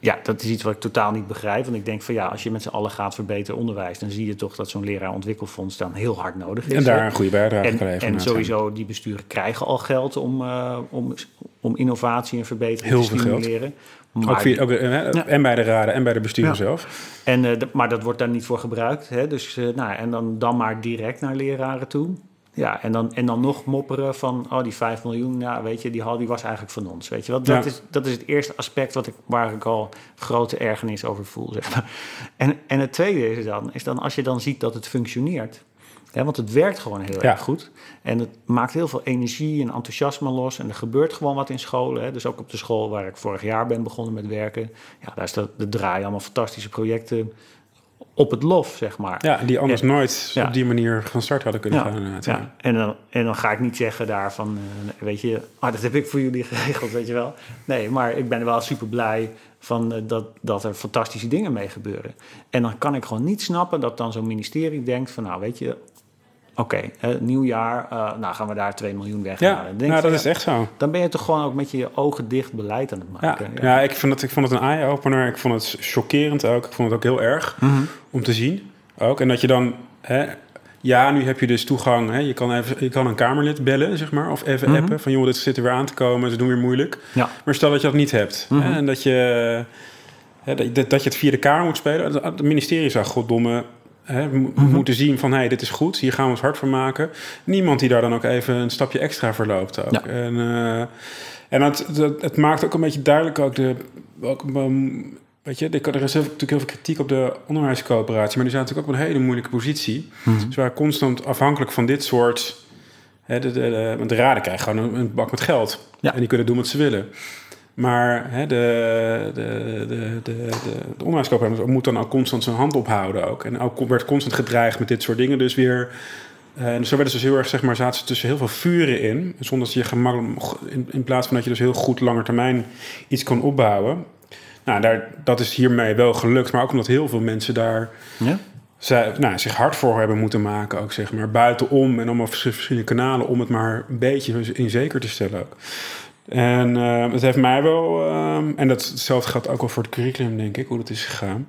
ja, dat is iets wat ik totaal niet begrijp. Want ik denk van ja, als je met z'n allen gaat verbeteren onderwijs, dan zie je toch dat zo'n leraarontwikkelfonds dan heel hard nodig is. En daar een goede bijdrage en, kan leveren. En sowieso, die besturen krijgen al geld om, uh, om, om innovatie en verbetering heel te stimuleren. Maar, ook via, ook, ja. En bij de raden en bij de besturen ja. zelf. En, uh, maar dat wordt daar niet voor gebruikt. Hè? Dus, uh, nou, en dan, dan maar direct naar leraren toe. Ja, en dan, en dan nog mopperen van, oh, die 5 miljoen, ja, weet je, die, die was eigenlijk van ons. Weet je wat? Dat, ja. is, dat is het eerste aspect wat ik, waar ik al grote ergernis over voel. Zeg maar. en, en het tweede is dan, is dan, als je dan ziet dat het functioneert. Hè, want het werkt gewoon heel ja. erg goed. En het maakt heel veel energie en enthousiasme los. En er gebeurt gewoon wat in scholen. Hè. Dus ook op de school waar ik vorig jaar ben begonnen met werken. Ja, daar is de, de draaien allemaal fantastische projecten op het lof, zeg maar. Ja, die anders en, nooit ja. op die manier van start hadden kunnen ja, gaan. Ja. En, dan, en dan ga ik niet zeggen daar van, uh, weet je, ah, dat heb ik voor jullie geregeld, weet je wel. Nee, maar ik ben wel super blij van uh, dat, dat er fantastische dingen mee gebeuren. En dan kan ik gewoon niet snappen dat dan zo'n ministerie denkt van, nou weet je, Oké, okay, nieuw jaar, uh, nou gaan we daar 2 miljoen weghalen. Ja, Denk nou, dat ja, is echt zo. Dan ben je toch gewoon ook met je ogen dicht beleid aan het maken. Ja, ja. ik, vond het, ik vond het een eye-opener. Ik vond het chockerend ook. Ik vond het ook heel erg mm -hmm. om te zien. Ook. En dat je dan... Hè, ja, nu heb je dus toegang. Hè, je, kan even, je kan een Kamerlid bellen, zeg maar. Of even mm -hmm. appen. Van, joh, dit zit er weer aan te komen. Ze doen weer moeilijk. Ja. Maar stel dat je dat niet hebt. Mm -hmm. hè, en dat je, hè, dat, dat je het via de Kamer moet spelen. Het ministerie zou goddomme Hè, we mm -hmm. moeten zien van, hé, hey, dit is goed, hier gaan we ons hard van maken. Niemand die daar dan ook even een stapje extra verloopt. Ook. Ja. En, uh, en het, het, het, maakt ook een beetje duidelijk ook de... Ook, um, weet je, er is natuurlijk heel veel kritiek op de onderwijscoöperatie, maar die zijn natuurlijk ook op een hele moeilijke positie. Mm -hmm. Ze waren constant afhankelijk van dit soort... Hè, de, de, de, want de raden krijgen gewoon een, een bak met geld. Ja. En die kunnen doen wat ze willen. Maar hè, de, de, de, de, de moet dan ook constant zijn hand ophouden ook. En ook werd constant gedreigd met dit soort dingen. Dus weer... En zo werden ze dus heel erg, zeg maar, zaten ze tussen heel veel vuren in. Zonder dat je gemakkelijk... In, in plaats van dat je dus heel goed langer termijn iets kan opbouwen. Nou, daar, dat is hiermee wel gelukt. Maar ook omdat heel veel mensen daar... Ja? Zij, nou, zich hard voor hebben moeten maken, ook zeg maar. Buitenom en allemaal verschillende kanalen om het maar een beetje in zeker te stellen ook. En uh, het heeft mij wel, uh, en dat, hetzelfde geldt ook wel voor het curriculum, denk ik, hoe dat is gegaan.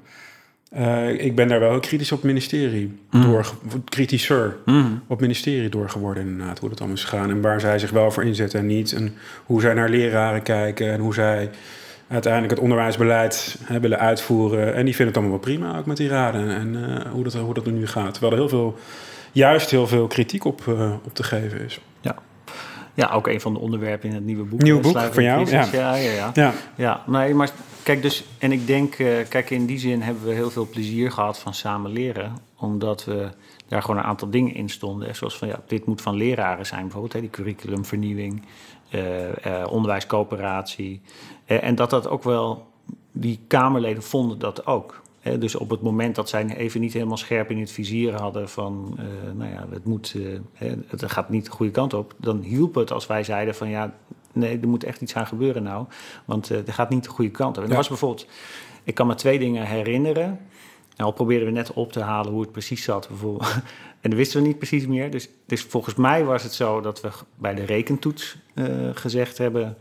Uh, ik ben daar wel heel kritisch op het ministerie mm. door, kritischer mm. op het ministerie door geworden, inderdaad, hoe dat allemaal is gegaan. En waar zij zich wel voor inzetten en niet. En hoe zij naar leraren kijken en hoe zij uiteindelijk het onderwijsbeleid hè, willen uitvoeren. En die vinden het allemaal wel prima, ook met die raden en hoe, dat, hoe dat er nu gaat. Terwijl er heel veel, juist heel veel kritiek op, op te geven is. Ja. Ja, ook een van de onderwerpen in het nieuwe boek. Nieuw boek van jou? Ja. Ja, ja, ja. ja. nee, maar kijk, dus, en ik denk, uh, kijk, in die zin hebben we heel veel plezier gehad van samen leren, omdat we daar gewoon een aantal dingen in stonden. Zoals van, ja, dit moet van leraren zijn, bijvoorbeeld, hè, die curriculumvernieuwing, uh, uh, onderwijscoöperatie. en dat dat ook wel, die Kamerleden vonden dat ook. Dus op het moment dat zij even niet helemaal scherp in het vizier hadden van, uh, nou ja, het, moet, uh, he, het gaat niet de goede kant op, dan hielp het als wij zeiden van ja, nee, er moet echt iets aan gebeuren nou, want het gaat niet de goede kant op. En ja. was bijvoorbeeld, ik kan me twee dingen herinneren. En al probeerden we net op te halen hoe het precies zat. Bijvoorbeeld. En dat wisten we niet precies meer. Dus, dus volgens mij was het zo dat we bij de rekentoets gezegd hebben,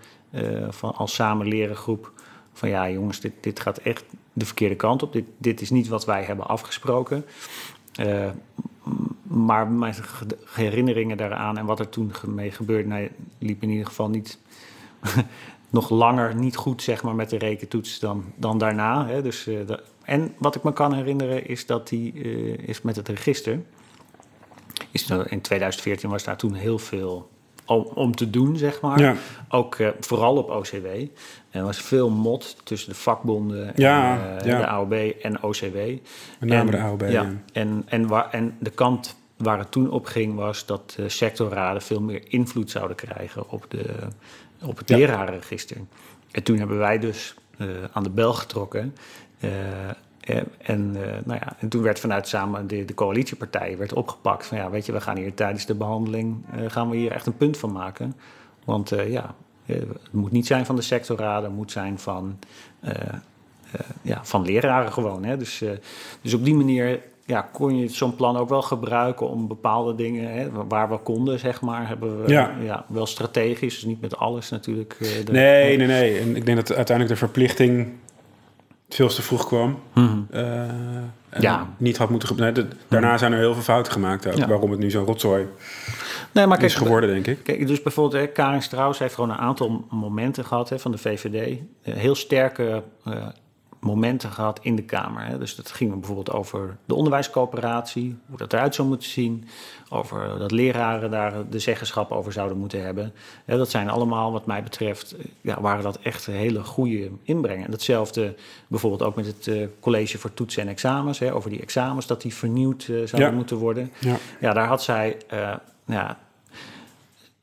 van als samen leren groep, van ja jongens, dit, dit gaat echt de verkeerde kant op. Dit, dit is niet wat wij hebben afgesproken. Uh, maar mijn herinneringen daaraan en wat er toen mee gebeurde, nou, liep in ieder geval niet nog langer niet goed zeg maar, met de rekentoets dan, dan daarna. Hè. Dus, de, en wat ik me kan herinneren is dat die uh, is met het register. Is, in 2014 was daar toen heel veel om, om te doen, zeg maar. Ja. Ook uh, vooral op OCW. Er was veel mot tussen de vakbonden, en, ja, uh, ja. de AOB en OCW. Met name en, de AOB. Ja, En, en, waar, en de kant waar het toen op ging was dat uh, sectorraden veel meer invloed zouden krijgen op, de, op het lerarenregister. En toen hebben wij dus uh, aan de bel getrokken. En, nou ja, en toen werd vanuit samen de, de coalitiepartijen werd opgepakt van ja, weet je, we gaan hier tijdens de behandeling gaan we hier echt een punt van maken. Want ja, het moet niet zijn van de sectorraden, het moet zijn van, ja, van leraren gewoon. Hè. Dus, dus op die manier ja, kon je zo'n plan ook wel gebruiken om bepaalde dingen, hè, waar we konden, zeg maar, hebben we ja. wel strategisch, dus niet met alles natuurlijk. De, nee, nee, nee. En ik denk dat uiteindelijk de verplichting veel te vroeg kwam. Mm uh, ja. niet had moeten gebeuren. Daarna mhm. zijn er heel veel fouten gemaakt ook, waarom het nu zo'n rotzooi nee, maar kijk, is geworden, denk ik. Kijk, dus bijvoorbeeld, hè, Karin Strauss heeft gewoon een aantal momenten gehad hè, van de VVD. Heel sterke uh, momenten gehad in de Kamer. Hè. Dus dat ging bijvoorbeeld over de onderwijscoöperatie, hoe dat eruit zou moeten zien, over dat leraren daar de zeggenschap over zouden moeten hebben. dat zijn allemaal, wat mij betreft, ja, waren dat echt hele goede inbrengen. En datzelfde bijvoorbeeld ook met het uh, college voor toetsen en examens, hè, over die examens, dat die vernieuwd uh, zouden moeten worden. Ja. ja, daar had zij. Uh, ja,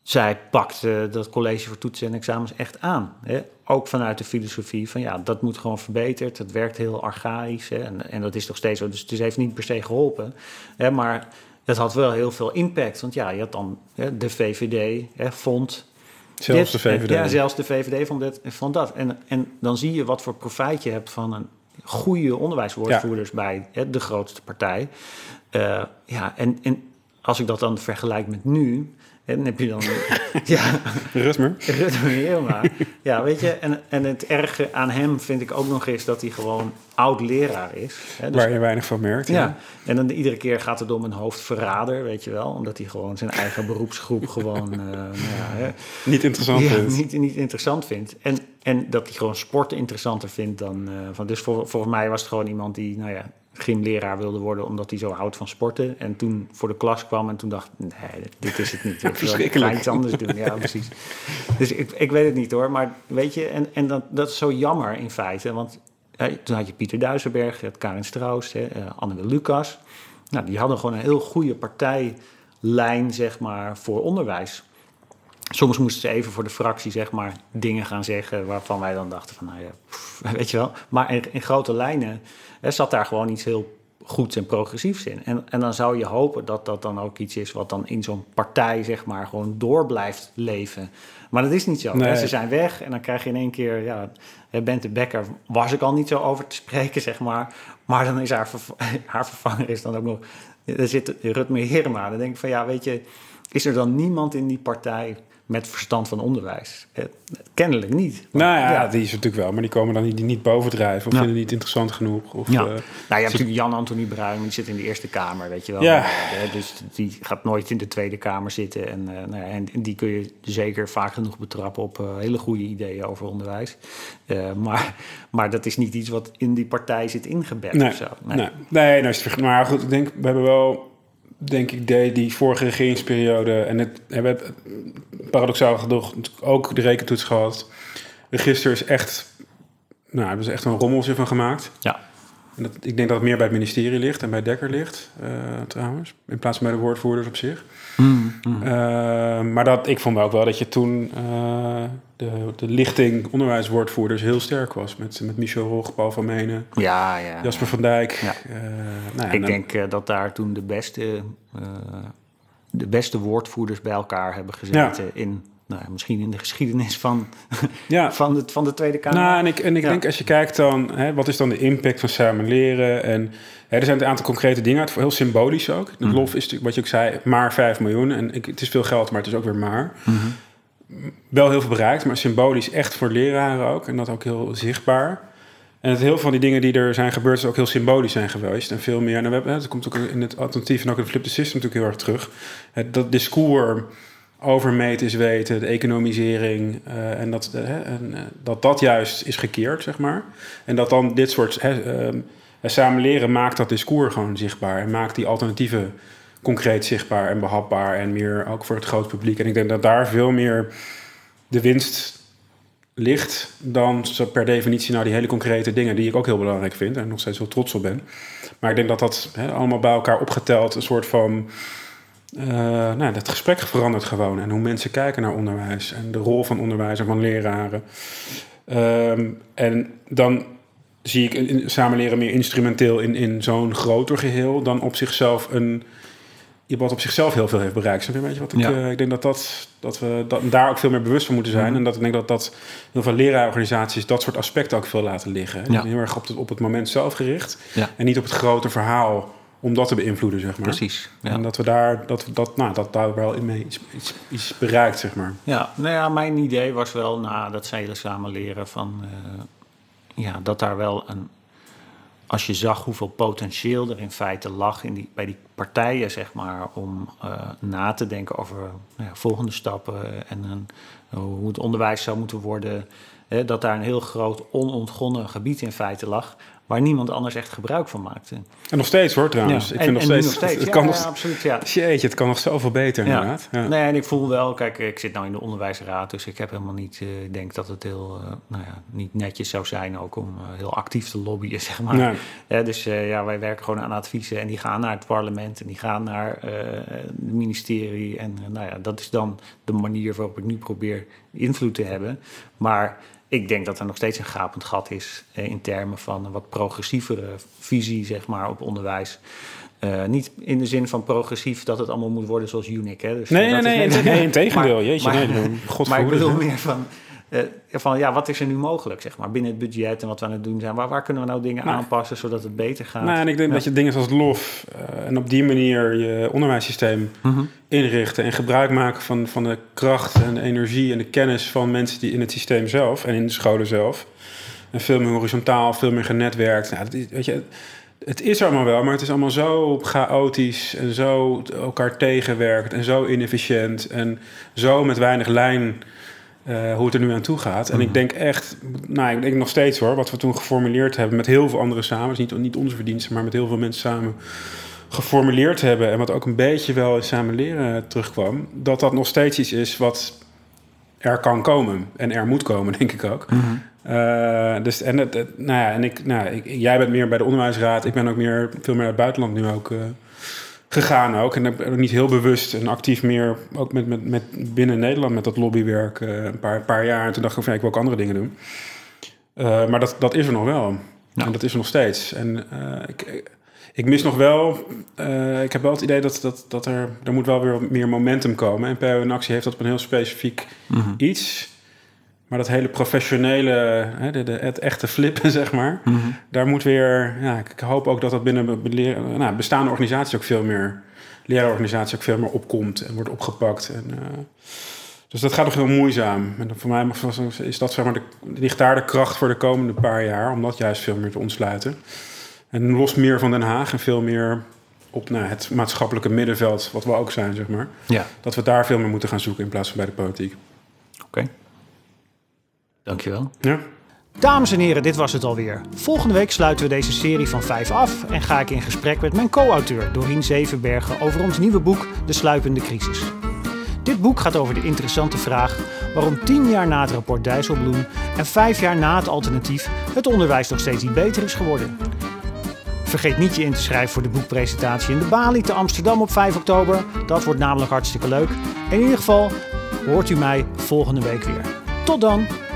zij pakte dat college voor toetsen en examens echt aan. Hè? Ook vanuit de filosofie van ja, dat moet gewoon verbeterd. Het werkt heel archaïs hè? En, en dat is nog steeds zo. Dus het heeft niet per se geholpen. Hè? Maar het had wel heel veel impact. Want ja, je had dan hè, de VVD hè, vond... Zelfs de VVD. Ja, zelfs de VVD vond, dit, vond dat. En, en dan zie je wat voor profijt je hebt van een goede onderwijswoordvoerders bij hè, de grootste partij. Uh, ja, en, en als ik dat dan vergelijk met nu en heb je dan... ja. Rutmer. Rutmer helemaal. Ja, weet je, en, en het erge aan hem vind ik ook nog eens dat hij gewoon oud-leraar is. Hè, dus, Waar je weinig van merkt. Ja. en dan iedere keer gaat het om een hoofdverrader, weet je wel. Omdat hij gewoon zijn eigen beroepsgroep gewoon... Uh, nou ja, hè, niet interessant ja, vindt. Niet, niet interessant vindt. En, en dat hij gewoon sport interessanter vindt dan... Uh, van, dus voor, volgens mij was het gewoon iemand die, nou ja gymleraar wilde worden omdat hij zo houdt van sporten. En toen voor de klas kwam en toen dacht nee, dit is het niet. Ik ga iets anders doen. Ja, precies. Dus ik, ik weet het niet hoor. Maar weet je, en, en dat, dat is zo jammer in feite. Want toen had je Pieter Duisenberg, je had Karin Strauss, hè, uh, Anne Lucas. Nou, die hadden gewoon een heel goede partijlijn, zeg maar, voor onderwijs. Soms moesten ze even voor de fractie, zeg maar, dingen gaan zeggen waarvan wij dan dachten van, nou ja, weet je wel. Maar in, in grote lijnen er zat daar gewoon iets heel goeds en progressiefs in. En, en dan zou je hopen dat dat dan ook iets is wat dan in zo'n partij, zeg maar, gewoon door blijft leven. Maar dat is niet zo. Ze zijn weg en dan krijg je in één keer, ja, Bente Becker was ik al niet zo over te spreken, zeg maar. Maar dan is haar, haar vervanger is dan ook nog, er zit Rutmer Herma. Dan denk ik van, ja, weet je, is er dan niemand in die partij met verstand van onderwijs. Eh, kennelijk niet. nou ja, die is natuurlijk wel, maar die komen dan niet, niet bovendrijven of vinden het niet interessant genoeg. Of, ja. Uh, nou, je hebt natuurlijk Jan-Anthony Bruin, die zit in de Eerste Kamer, weet je wel. Ja. Uh, dus die gaat nooit in de Tweede Kamer zitten. En, nou ja, en, die kun je zeker vaak genoeg betrappen op hele goede ideeën over onderwijs. maar, maar dat is niet iets wat in die partij zit ingebed nee, of zo. Nee, nee, nee nou, maar goed, ik denk, we hebben wel denk ik, deed die vorige regeringsperiode. En het, we hebben paradoxaal genoeg ook de rekentoets gehad. Register is echt, nou, hebben ze echt een rommeltje van gemaakt. Ja. En dat, ik denk dat het meer bij het ministerie ligt en bij Dekker ligt, uh, trouwens. In plaats van bij de woordvoerders op zich. Mm, mm. Uh, maar dat, ik vond ook wel dat je toen uh, de, de lichting onderwijswoordvoerders heel sterk was. Met, met Michel Rog, Paul van Menen, ja, ja, Jasper van Dijk. Ja. Nou ja, ik denk dat daar toen de beste, de beste woordvoerders bij elkaar hebben gezeten in nou, misschien in de geschiedenis van, ja. van, de, van de Tweede Kamer. Nou, en ik, en ik denk als je kijkt dan, hè, wat is dan de impact van samen leren? En hè, er zijn een aantal concrete dingen uit, heel symbolisch ook. De mm. LOF is natuurlijk, wat je ook zei, maar 5 miljoen. En ik, het is veel geld, maar het is ook weer maar. Mm Wel heel veel bereikt, maar symbolisch echt voor leraren ook. En dat ook heel zichtbaar. En het heel veel van die dingen die er zijn gebeurd, is ook heel symbolisch zijn geweest. En veel meer. En we hebben, dat komt ook in het alternatief en ook in het flipped system natuurlijk heel erg terug. Het, dat discours over is weten, de economisering. Uh, en, dat, uh, en uh, dat dat juist is gekeerd, zeg maar. En dat dan dit soort samen leren maakt dat discours gewoon zichtbaar. En maakt die alternatieven concreet zichtbaar en behapbaar. En meer ook voor het groot publiek. En ik denk dat daar veel meer de winst ligt dan per definitie nou die hele concrete dingen die ik ook heel belangrijk vind en nog steeds heel trots op ben. Maar ik denk dat dat allemaal bij elkaar opgeteld een soort van nou, het gesprek verandert gewoon. En hoe mensen kijken naar onderwijs. En de rol van onderwijs en van leraren. Ehm, en dan zie ik in, samenleren meer instrumenteel in, in zo'n groter geheel dan op zichzelf een je wat op zichzelf heel veel heeft bereikt. Snap je, wat ik, ja. uh, ik denk dat, dat, dat we dat, daar ook veel meer bewust van moeten zijn. Mhm. En dat ik denk dat, dat heel veel leraarorganisaties dat soort aspecten ook veel laten liggen. Ja. Heel erg op het, op het moment zelf gericht. Ja. En niet op het grote verhaal om dat te beïnvloeden, zeg maar. Precies. Ja. En dat we daar, dat, dat, nou, dat daar wel in mee iets, iets, iets, bereikt, zeg maar. Ja, nou ja, mijn idee was wel, nou, dat zij samen leren van... Uh, ja, dat daar wel een als je zag hoeveel potentieel er in feite lag in die, bij die partijen, zeg maar, om uh, na te denken over nou ja, volgende stappen en hoe het onderwijs zou moeten worden, hè, dat daar een heel groot onontgonnen gebied in feite lag waar niemand anders echt gebruik van maakte. En nog steeds hoor trouwens. ik vind nog, steeds, nog steeds. Het, ja, kan ja, nog, absoluut. Ja. Jeetje, het kan nog zoveel beter inderdaad. Ja. Nee, en ik voel wel, kijk, ik zit nou in de onderwijsraad, dus ik heb helemaal niet, uh, ik denk dat het heel, uh, nou ja, niet netjes zou zijn ook om uh, heel actief te lobbyen, zeg maar. Nee. Dus ja, wij werken gewoon aan adviezen en die gaan naar het parlement en die gaan naar het ministerie. En nou ja, dat is dan de manier waarop ik nu probeer invloed te hebben. Maar ik denk dat er nog steeds een gapend gat is eh, in termen van een wat progressievere visie zeg maar, op onderwijs. Uh, niet in de zin van progressief dat het allemaal moet worden zoals Unic. Hè? Dus nee, nee, nee, nee, nee, in tegendeel. Jeetje, maar, nee, maar ik bedoel meer van uh, van ja, wat is er nu mogelijk, zeg maar, binnen het budget en wat we aan het doen zijn. Waar, waar kunnen we nou dingen nou, aanpassen zodat het beter gaat? Nou, en ik denk dat je dingen zoals LOF uh, en op die manier je onderwijssysteem mm -hmm. inrichten en gebruik maken van, van de kracht en de energie en de kennis van mensen die in het systeem zelf en in de scholen zelf. En veel meer horizontaal, veel meer genetwerkt. Nou, dat is, weet je, het is allemaal wel, maar het is allemaal zo chaotisch en zo elkaar tegenwerkt en zo inefficiënt en zo met weinig lijn uh, hoe het er nu aan toe gaat. En ik mhm. denk echt, nou, ik denk nog steeds hoor, wat we toen geformuleerd hebben met heel veel anderen samen, is niet, niet onze verdiensten, maar met heel veel mensen samen geformuleerd hebben en wat ook een beetje wel in samen leren terugkwam, dat dat nog steeds iets is wat er kan komen en er moet komen, denk ik ook. Mm -hmm. uh, dus en het, het, nou ja, en ik, nou, ik, jij bent meer bij de onderwijsraad, ik ben ook meer veel meer uit het buitenland nu ook. Uh, gegaan ook. En heb ook niet heel bewust en actief meer, ook met, met, met binnen Nederland met dat lobbywerk uh, een paar, paar jaar. En toen dacht ik van ja, ik wil ook andere dingen doen. Uh, maar dat, dat is er nog wel. En dat is er nog steeds. En uh, ik, ik mis nog wel, ik heb wel het idee dat, dat, dat er, er moet wel weer meer momentum komen. En PO in actie heeft dat op een heel specifiek mm -hmm. iets. Maar dat hele professionele, hè, de, de, het echte flippen, zeg maar, mm -hmm. daar moet weer, ja, ik hoop ook dat dat binnen nou, bestaande organisaties ook veel meer, leraanorganisaties ook veel meer opkomt en wordt opgepakt. En, uh, dus dat gaat nog heel moeizaam. En voor mij is dat, zeg maar, de, ligt daar de kracht voor de komende paar jaar, om dat juist veel meer te ontsluiten. En los meer van Den Haag en veel meer op nou, het maatschappelijke middenveld, wat we ook zijn, zeg maar. Ja. Dat we daar veel meer moeten gaan zoeken in plaats van bij de politiek. Oké. Okay. Dankjewel. Ja. Dames en heren, dit was het alweer. Volgende week sluiten we deze serie van 5 af en ga ik in gesprek met mijn co-auteur Dorien Zevenbergen over ons nieuwe boek De Sluipende Crisis. Dit boek gaat over de interessante vraag waarom 10 jaar na het rapport Dijsselbloem en 5 jaar na het alternatief het onderwijs nog steeds niet beter is geworden. Vergeet niet je in te schrijven voor de boekpresentatie in de Bali te Amsterdam op 5 oktober. Dat wordt namelijk hartstikke leuk. En in ieder geval hoort u mij volgende week weer. Tot dan!